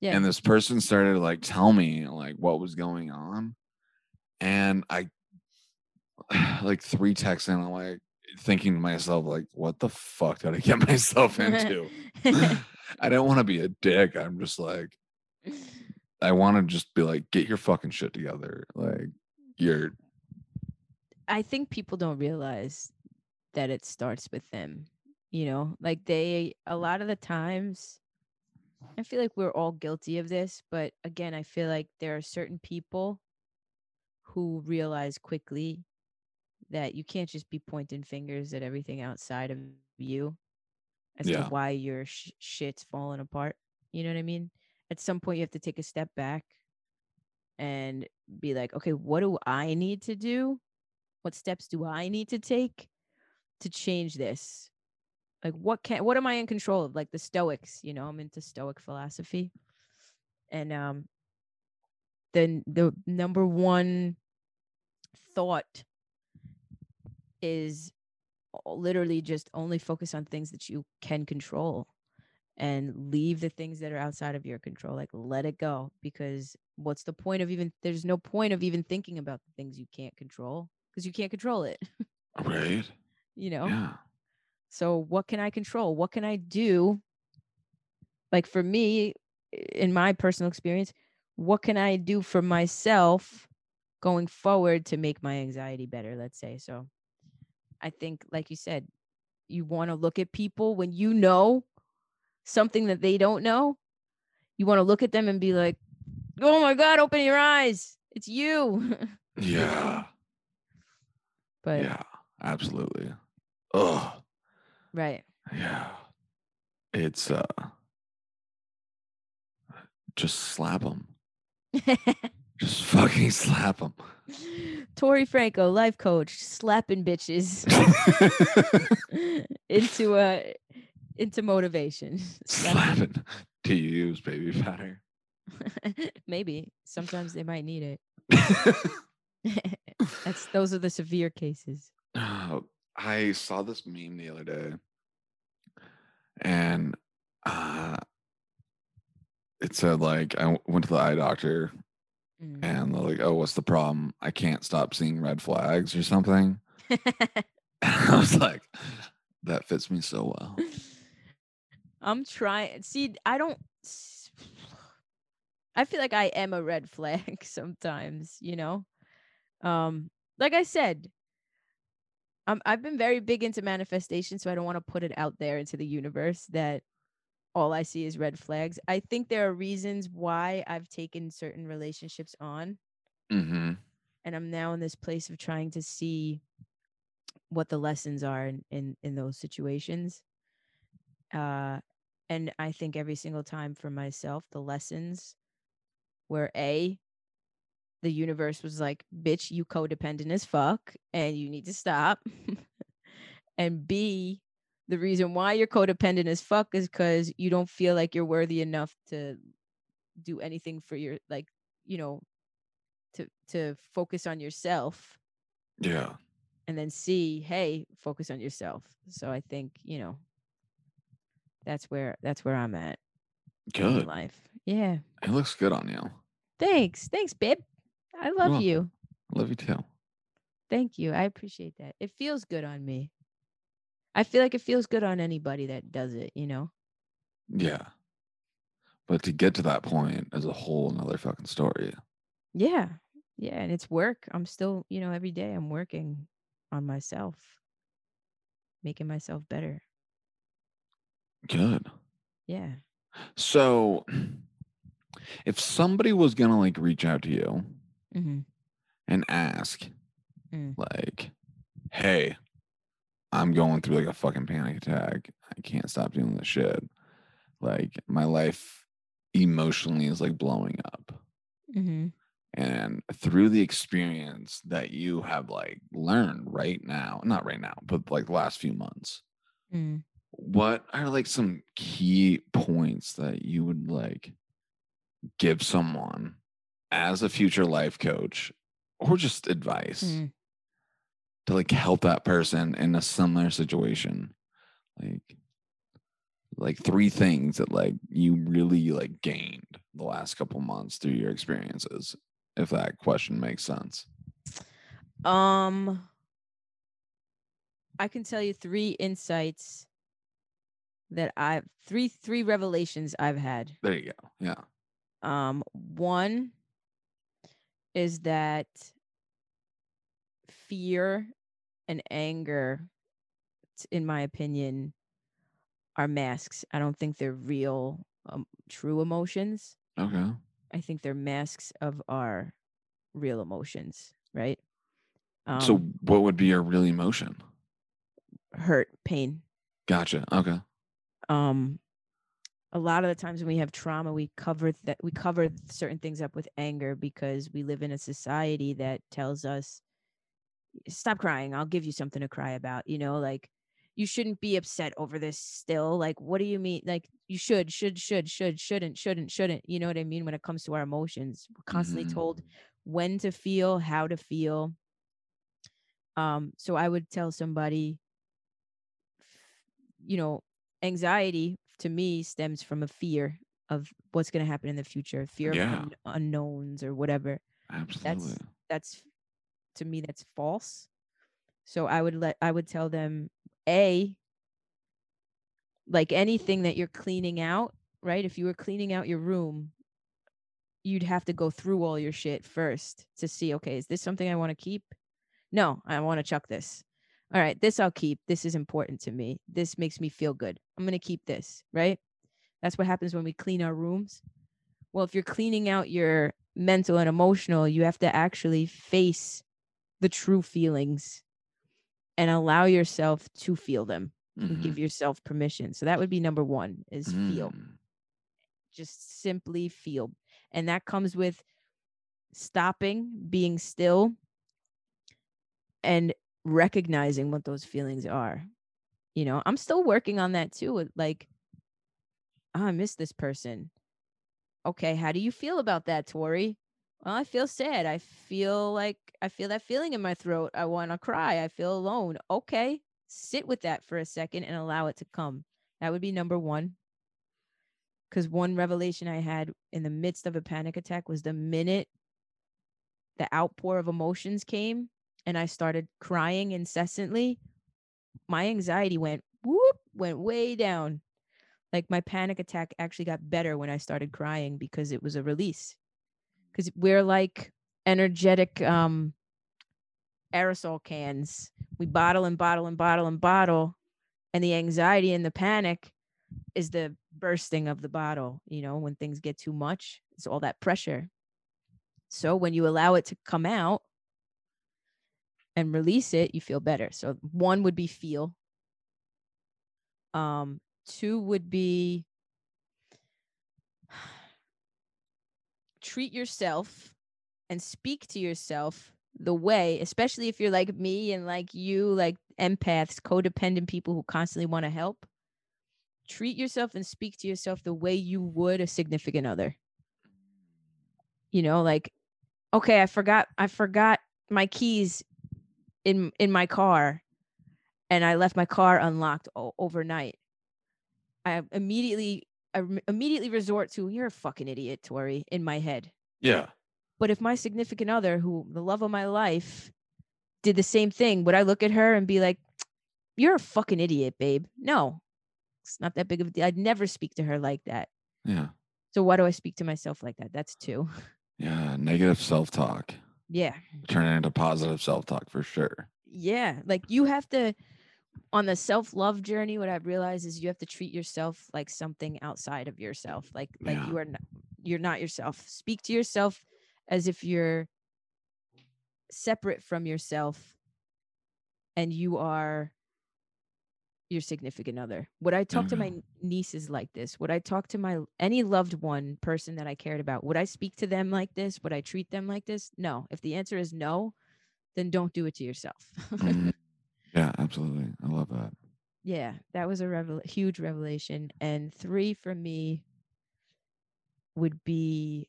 Yeah. And this person started to like tell me like what was going on, and I like three texts in, I'm like thinking to myself like, "What the fuck did I get myself into?" I don't want to be a dick. I'm just like, I want to just be like, get your fucking shit together. Like, you're, I think people don't realize that it starts with them. You know, like they, a lot of the times, I feel like we're all guilty of this. But again, I feel like there are certain people who realize quickly that you can't just be pointing fingers at everything outside of you as Yeah. to why your sh- shit's falling apart. You know what I mean? At some point, you have to take a step back and be like, okay, what do I need to do? What steps do I need to take to change this? Like, what can, what am I in control of? Like the Stoics, you know, I'm into Stoic philosophy. And, um, then the number one thought is literally just only focus on things that you can control and leave the things that are outside of your control like let it go because what's the point of even there's no point of even thinking about the things you can't control because you can't control it. Right? you know? Yeah. so what can i control? What can i do? Like for me in my personal experience what can i do for myself going forward to make my anxiety better let's say? So i think like you said you want to look at people when you know something that they don't know. You want to look at them and be like, "Oh my god, open your eyes. It's you." Yeah. but yeah. Absolutely. Oh. right. Yeah. It's uh just slap them. Just fucking slap them. Tori Franco, life coach, slapping bitches into uh into motivation. Slapping. Slapping. Do you use baby powder? Maybe sometimes they might need it. That's those are the severe cases. Oh, I saw this meme the other day, and uh, it said like I went to the eye doctor, Mm. and they're like, "Oh, what's the problem? I can't stop seeing red flags or something." I was like, "That fits me so well." I'm trying. See, I don't. I feel like I am a red flag sometimes. You know, um, like I said, I'm, I've been very big into manifestation, so I don't want to put it out there into the universe that all I see is red flags. I think there are reasons why I've taken certain relationships on, Mm-hmm. and I'm now in this place of trying to see what the lessons are in in, in those situations. Uh, and I think every single time for myself, the lessons were a the universe was like, "Bitch, you codependent as fuck, and you need to stop." and B, the reason why you're codependent as fuck is because you don't feel like you're worthy enough to do anything for your like, you know, to to focus on yourself Yeah. and then see hey, focus on yourself. So I think, you know, that's where that's where I'm at in Good. life. Yeah. It looks good on you. Thanks. Thanks, babe. I love you. Love you too. Thank you. I appreciate that. It feels good on me. I feel like it feels good on anybody that does it, you know? Yeah. But to get to that point is a whole another fucking story. Yeah. Yeah. And it's work. I'm still, you know, every day I'm working on myself, making myself better. Good. Yeah. So if somebody was gonna like reach out to you hmm and ask, Mm. like, hey, I'm going through like a fucking panic attack. I can't stop doing this shit. Like my life emotionally is like blowing up. hmm And through the experience that you have like learned right now, not right now, but like the last few months, Mm. what are like some key points that you would like give someone as a future life coach or just advice Mm. To like help that person in a similar situation. Like like three things that like you really like gained the last couple months through your experiences if that question makes sense. Um, I can tell you three insights that I've three three revelations I've had. there you go. Yeah. Um, one is that fear and anger, in my opinion, are masks. I don't think they're real, um, true emotions. okay I think they're masks of our real emotions, right? Um, so what would be your real emotion hurt, pain. gotcha okay um a lot of the times when we have trauma we cover that we cover certain things up with anger because we live in a society that tells us stop crying i'll give you something to cry about you know like you shouldn't be upset over this still like what do you mean like you should should should should shouldn't shouldn't shouldn't you know what i mean when it comes to our emotions we're constantly Mhm. told when to feel how to feel um so i would tell somebody you know anxiety to me stems from a fear of what's going to happen in the future fear Yeah. of un- unknowns or whatever absolutely that's to me that's false so i would let i would tell them a like anything that you're cleaning out right if you were cleaning out your room you'd have to go through all your shit first to see okay is this something i want to keep no i want to chuck this all right, this I'll keep. This is important to me. This makes me feel good. I'm going to keep this, right? That's what happens when we clean our rooms. Well, if you're cleaning out your mental and emotional, you have to actually face the true feelings and allow yourself to feel them and Mhm. give yourself permission. So that would be number 1 is feel. Mm. Just simply feel. And that comes with stopping, being still and recognizing what those feelings are. You know, I'm still working on that too. Like, "Oh, I miss this person. Okay, how do you feel about that, Tori? Well, I feel sad. I feel like I feel that feeling in my throat. I want to cry. I feel alone. Okay, sit with that for a second and allow it to come. That would be number one. Because one revelation I had in the midst of a panic attack was the minute the outpour of emotions came and I started crying incessantly, my anxiety went whoop, went way down. Like my panic attack actually got better when I started crying because it was a release. Because we're like energetic um aerosol cans. We bottle and bottle and bottle and bottle. And the anxiety and the panic is the bursting of the bottle, you know, when things get too much. It's all that pressure. So when you allow it to come out and release it, you feel better. So one would be feel. Um, two would be treat yourself and speak to yourself the way, especially if you're like me and like you, like empaths, codependent people who constantly want to help. Treat yourself and speak to yourself the way you would a significant other. You know, like, okay, I forgot, I forgot my keys in in my car, and I left my car unlocked overnight. I immediately, I immediately resort to, "You're a fucking idiot, Tori," in my head. Yeah. But if my significant other, who the love of my life, did the same thing, would I look at her and be like, "You're a fucking idiot, babe"? No, it's not that big of a deal. I'd never speak to her like that. Yeah. So why do I speak to myself like that? That's two. Yeah. Negative self talk. Yeah, Turn it into positive self talk for sure. yeah. Like you have to, on the self love journey. What I've realized is you have to treat yourself like something outside of yourself. Like like Yeah. you are, not, you're not yourself. Speak to yourself as if you're separate from yourself, and you are your significant other. Would I talk to my mm-hmm. nieces like this? Would I talk to my any loved one person that I cared about? Would I speak to them like this? Would I treat them like this? No. If the answer is no, then don't do it to yourself. Mm-hmm. Yeah, absolutely. I love that. yeah, that was a revel- huge revelation. And three for me would be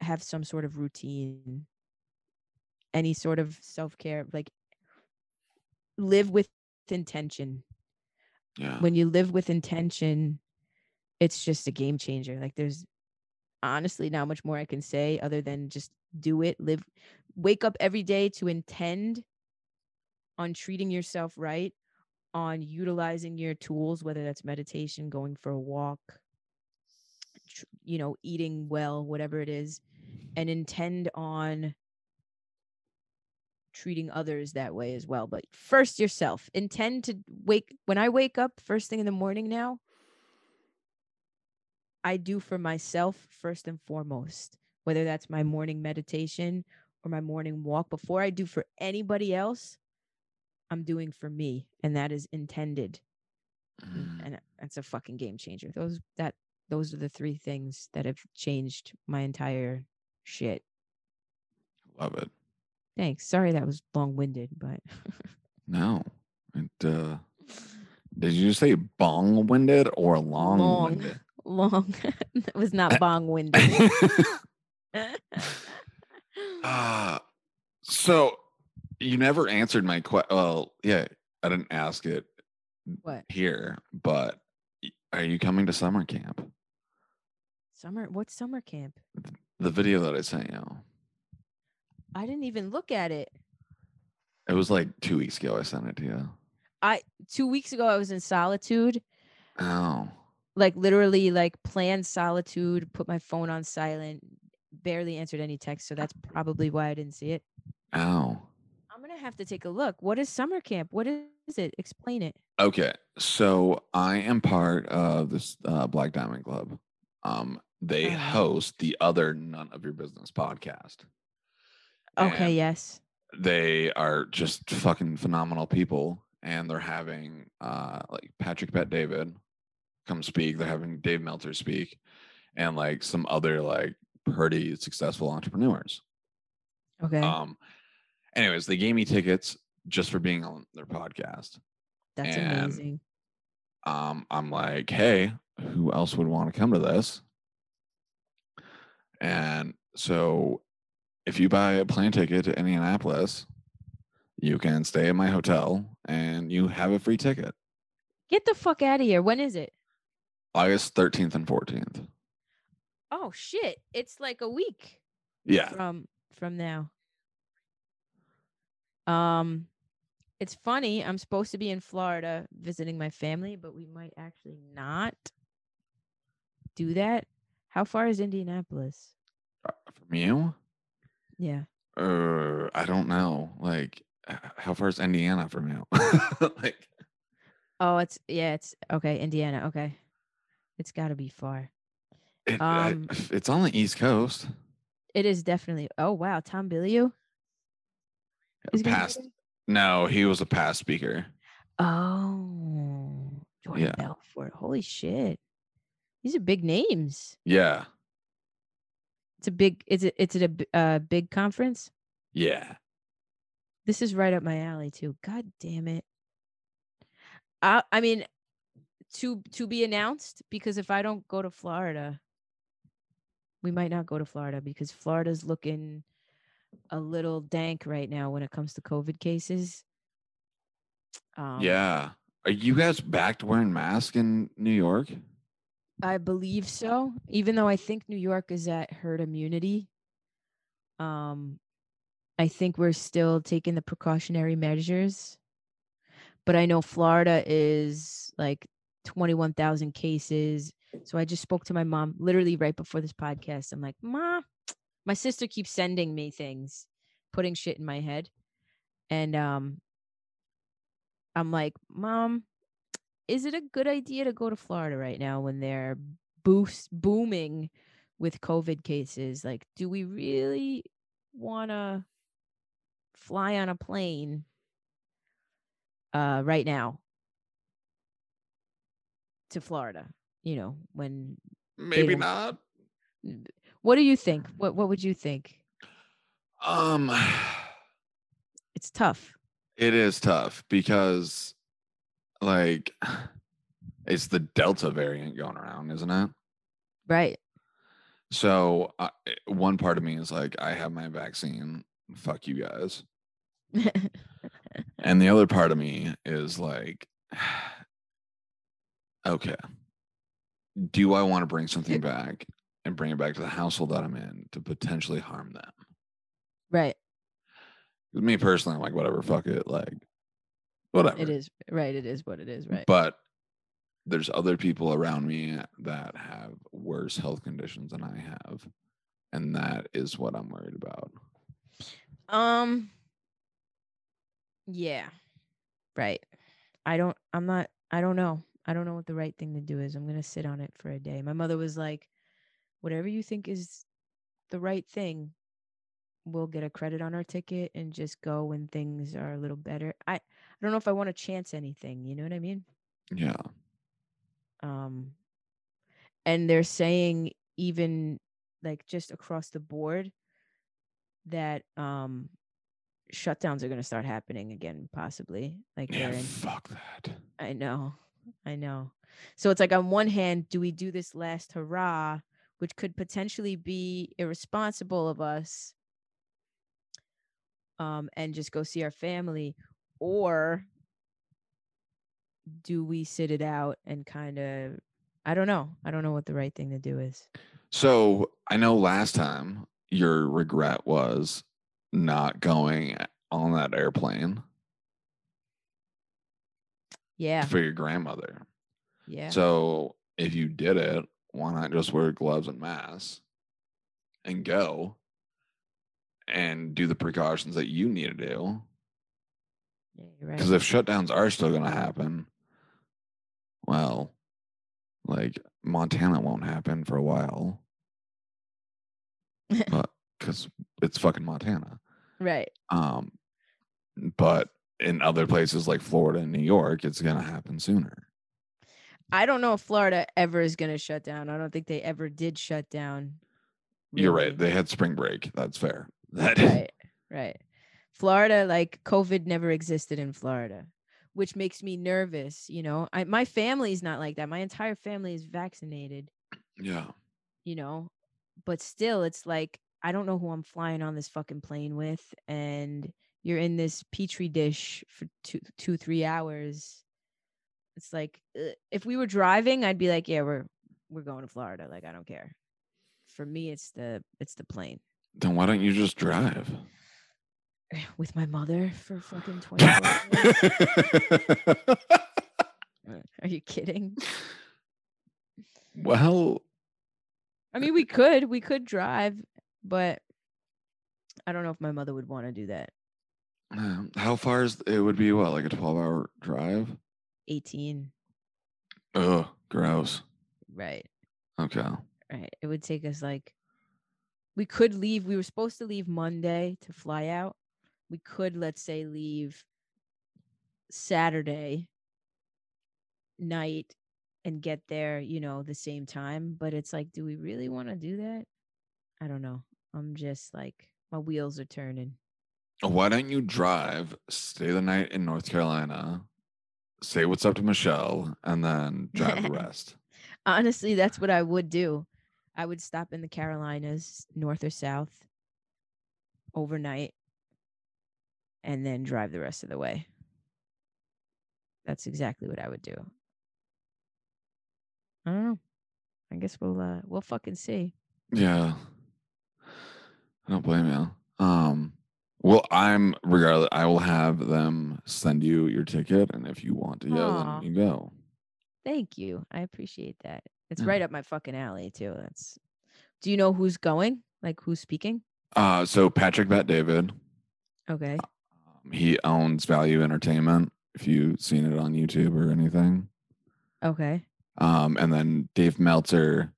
have some sort of routine, any sort of self care, like live with intention. Yeah. when you live with intention, it's just a game changer. Like there's honestly not much more I can say other than just do it. Live wake up every day to intend on treating yourself right, on utilizing your tools, whether that's meditation, going for a walk, tr- you know, eating well, whatever it is, and intend on treating others that way as well. But first yourself. Intend to wake when I wake up first thing in the morning now, I do for myself first and foremost, whether that's my morning meditation or my morning walk. Before I do for anybody else, I'm doing for me. And that is intended. And, Mm, and that's a fucking game changer. Those that those are the three things that have changed my entire shit. Love it. Thanks. Sorry that was long winded, but No. It, uh, did you say bong winded or long Long. long. it was not bong winded. uh, so you never answered my question. Well, yeah, I didn't ask it what? here, but are you coming to summer camp? Summer what summer camp? The video that I sent you. I didn't even look at it. It was like two weeks ago. I sent it to you. I two weeks ago I was in solitude, Oh, like literally like planned solitude, put my phone on silent, barely answered any text, so that's probably why I didn't see it. oh. I'm I'm gonna have to take a look. What is summer camp? What is it? Explain it. Okay, so I am part of this uh, Black Diamond Club. Um, they Uh-huh. host the other None of Your Business podcast. Okay, And yes. They are just fucking phenomenal people, and they're having uh like Patrick Bet David come speak. They're having Dave Meltzer speak, and like some other like pretty successful entrepreneurs. Okay. Um, anyways, they gave me tickets just for being on their podcast. That's and- amazing. um, I'm like, hey, who else would want to come to this? And so if you buy a plane ticket to Indianapolis, you can stay at my hotel and you have a free ticket. Get the fuck out of here. When is it? August 13th and 14th. Oh shit. It's like a week Yeah. from from now. Um it's funny. I'm supposed to be in Florida visiting my family, but we might actually not do that. How far is Indianapolis? Uh, From you? Yeah. Uh, I don't know. Like, how far is Indiana from you? like, Oh, it's yeah, it's okay, Indiana. Okay. It's got to be far. it, I- Um, it's on the East Coast. It is definitely. Oh wow, Tom Bilyeu is gonna be Past, no, he was a past speaker. Oh, Jordan Yeah. Belfort. Holy shit. These are big names. Yeah. It's a big is it it's a uh, big conference? Yeah. This is right up my alley too. God damn it. I I mean to to be announced because if I don't go to Florida, we might not go to Florida because Florida's looking a little dank right now when it comes to COVID cases. Um, yeah. Are you guys back to wearing masks in New York? I believe so. Even though I think New York is at herd immunity, um, I think we're still taking the precautionary measures. But I know Florida is like twenty-one thousand cases. So I just spoke to my mom literally right before this podcast. I'm like, "Ma, my sister keeps sending me things, putting shit in my head," and um, I'm like, "Mom, is it a good idea to go to Florida right now when they're boost booming with COVID cases? Like, do we really want to fly on a plane uh, right now to Florida? You know, when Maybe not. What do you think? What what would you think? Um, It's tough. it is tough because, like, it's the Delta variant going around, isn't it? Right. So, uh, one part of me is like, I have my vaccine. Fuck you guys. And the other part of me is like, okay, do I want to bring something back and bring it back to the household that I'm in to potentially harm them? right. me personally, I'm like, whatever, fuck it, like, whatever. It is right. It is what it is. Right. But there's other people around me that have worse health conditions than I have. And that is what I'm worried about. Um yeah. Right. I don't I'm not I don't know. I don't know what the right thing to do is. I'm going to sit on it for a day. My mother was like whatever you think is the right thing, we'll get a credit on our ticket and just go when things are a little better. I I don't know if I want to chance anything, you know what I mean? Yeah. um and they're saying even like just across the board that um shutdowns are going to start happening again possibly like Yeah. in, Fuck that. i know i know so it's like on one hand do we do this last hurrah which could potentially be irresponsible of us um and just go see our family or do we sit it out and kind of I don't know. I don't know what the right thing to do is. So I know last time your regret was not going on that airplane Yeah. for your grandmother. Yeah. So if you did it, why not just wear gloves and masks and go and do the precautions that you need to do Yeah, right. Because if shutdowns are still going to happen, well, like Montana won't happen for a while. but because it's fucking Montana. right. Um, but in other places like Florida and New York, it's going to happen sooner. I don't know if Florida ever is going to shut down. I don't think they ever did shut down. You're right. They had spring break. That's fair. That right right florida like covid never existed in florida which makes me nervous you know I, my family's not like that my entire family is vaccinated yeah. you know but still it's like i don't know who i'm flying on this fucking plane with and you're in this petri dish for two two three hours it's like uh, if we were driving i'd be like yeah we're we're going to florida like i don't care for me it's the it's the plane Then why don't you just drive? with my mother for fucking 24 hours. Uh, Are you kidding? well, I mean, we could, we could drive, but I don't know if my mother would want to do that. uh, how far is it? Would be what, like a 12 hour drive? 18, Ugh, gross. right? Okay. Right. It would take us like, we could leave. We were supposed to leave Monday to fly out. We could, let's say, leave Saturday night and get there, you know, the same time. But it's like, do we really want to do that? I don't know. I'm just like, my wheels are turning. Why don't you drive, stay the night in North Carolina, say what's up to Michelle, and then drive the rest? Honestly, that's what I would do. I would stop in the Carolinas, north or south, overnight, and then drive the rest of the way. That's exactly what I would do. I don't know. I guess we'll uh we'll fucking see. Yeah. I don't blame you. Um, well, I'm regardless. I will have them send you your ticket, and if you want to go, Aw. then you go. Thank you. I appreciate that. It's Yeah. right up my fucking alley too. That's Do you know who's going? Like who's speaking? Uh, so Patrick Bet David, Okay. um, he owns Value Entertainment. If you've seen it on YouTube or anything, Okay. um, and then Dave Meltzer,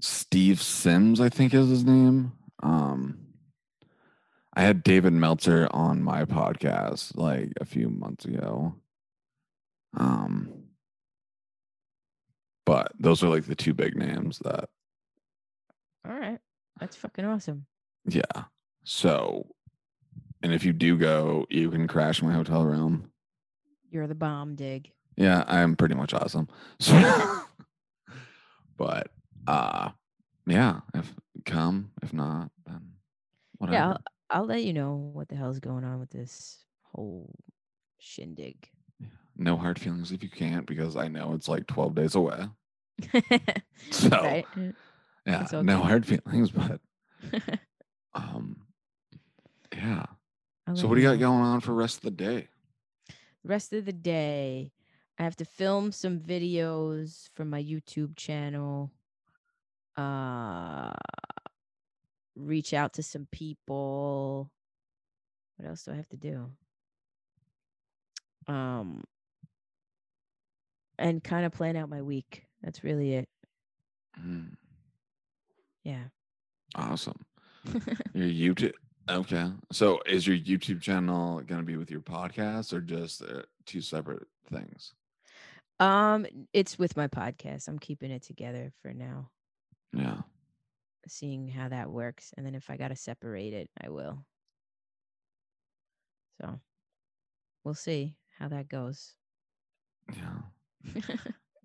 Steve Sims, I think is his name. Um, I had David Meltzer on my podcast like a few months ago. Um, but those are like the two big names that, All right. That's fucking awesome. yeah. So, and if you do go, you can crash my hotel room. You're the bomb dig. Yeah, I'm pretty much awesome. So, but uh, yeah, if come, if not, then whatever. Yeah, I'll, let you know what the hell's going on with this whole shindig. No hard feelings if you can't, because I know it's like 12 days away. So, right. yeah, It's no hard feelings, but um, yeah. So, what do you got going on for rest of the day? Rest of the day, I have to film some videos for my YouTube channel. Uh, reach out to some people. What else do I have to do? Um, and kind of plan out my week. That's really it. Mm, Yeah. awesome. Your YouTube. Okay. So, is your YouTube channel going to be with your podcast or just uh, two separate things? Um, it's with my podcast. I'm keeping it together for now, Yeah. Seeing how that works. And then if I gotta separate it, I will. So we'll see how that goes. Yeah.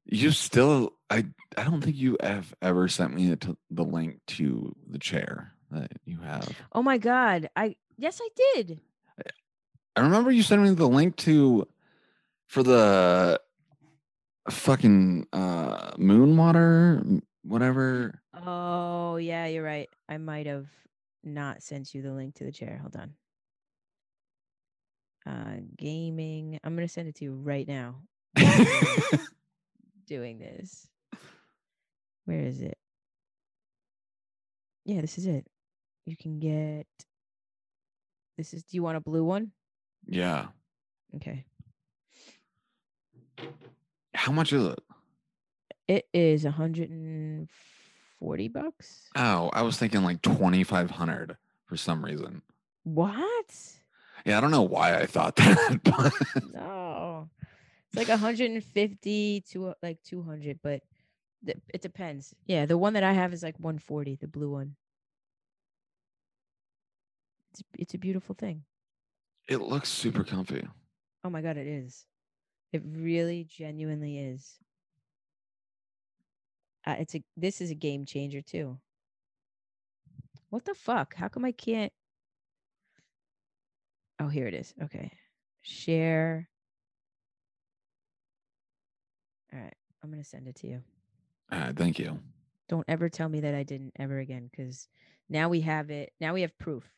You still, I, I don't think you have ever sent me the, the link to the chair that you have. oh my god. I yes I did. I remember you sent me the link to for the fucking uh moon water, whatever. Oh yeah, you're right. I might have not sent you the link to the chair. Hold on. Uh gaming. I'm gonna send it to you right now. doing this. Where is it? Yeah, this is it. You can get this is do you want a blue one? yeah. Okay. How much is it? It is 140 bucks. Oh, I was thinking like twenty five hundred for some reason. What? Yeah, I don't know why I thought that. but No. It's like 150 to like 200, but th- it depends. Yeah, the one that I have is like 140, the blue one. It's, it's a beautiful thing. it looks super comfy. Oh my god, it is. It really genuinely is. Uh, it's a this is a game changer too. What the fuck? How come I can't Oh, here it is. Okay. Share. All right. I'm going to send it to you. All right, thank you. Don't ever tell me that I didn't ever again cuz now we have it. Now we have proof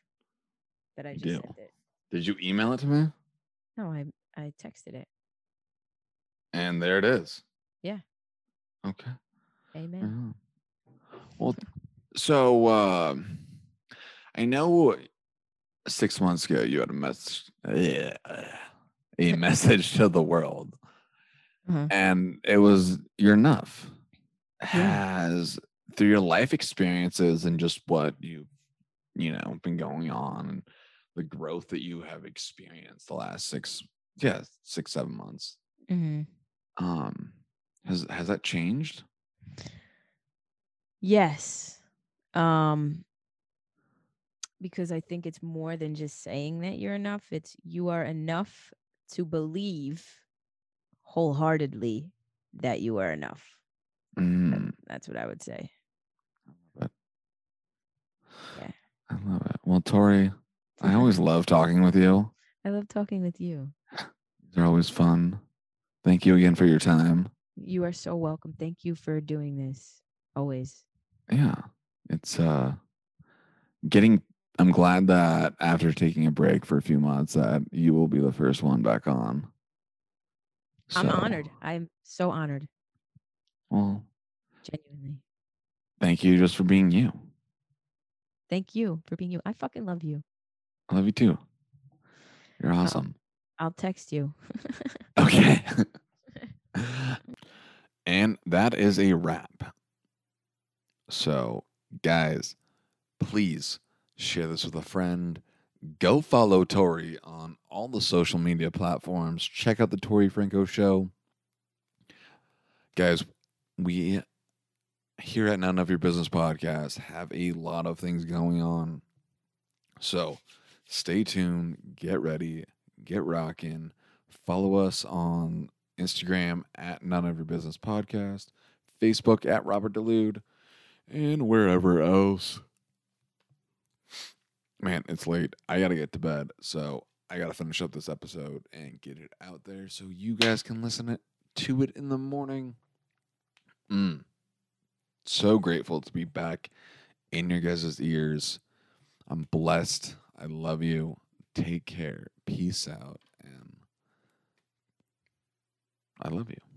that I just do. sent it. Did you email it to me? No, I I texted it. And there it is. Yeah. Okay. Amen. Mhm. Well, so um I know six months ago you had a message, a message to the world, Uh-huh. and it was you're enough. Yeah. Has through your life experiences and just what you've you know been going on and the growth that you have experienced the last six yeah six seven months Mhm. um has has that changed Yes. Um because I think it's more than just saying that you're enough. It's you are enough to believe wholeheartedly that you are enough. Mm, That's what I would say. but Yeah. I love it. Well, Tori, I always love talking with you. I love talking with you. They're always fun. Thank you again for your time. You are so welcome. Thank you for doing this. Always. Yeah, it's uh getting. I'm glad that after taking a break for a few months, that you will be the first one back on. I'm honored. I'm so honored. Well, Genuinely. thank you just for being you. Thank you for being you. I fucking love you. I love you too. You're awesome. I'll text you. Okay. and that is a wrap. So, guys, please share this with a friend. Go follow Tori on all the social media platforms. Check out the Tori Franco show. Guys, we here at None of Your Business podcast have a lot of things going on. So, stay tuned, get ready, get rocking. Follow us on Instagram at None of Your Business Podcast, Facebook at Robert Delude, and wherever else. Man, it's late. I gotta get to bed, so I gotta finish up this episode and get it out there so you guys can listen it to it in the morning. Mm. So grateful to be back in your guys' ears. I'm blessed. I love you. Take care. Peace out. And I love you.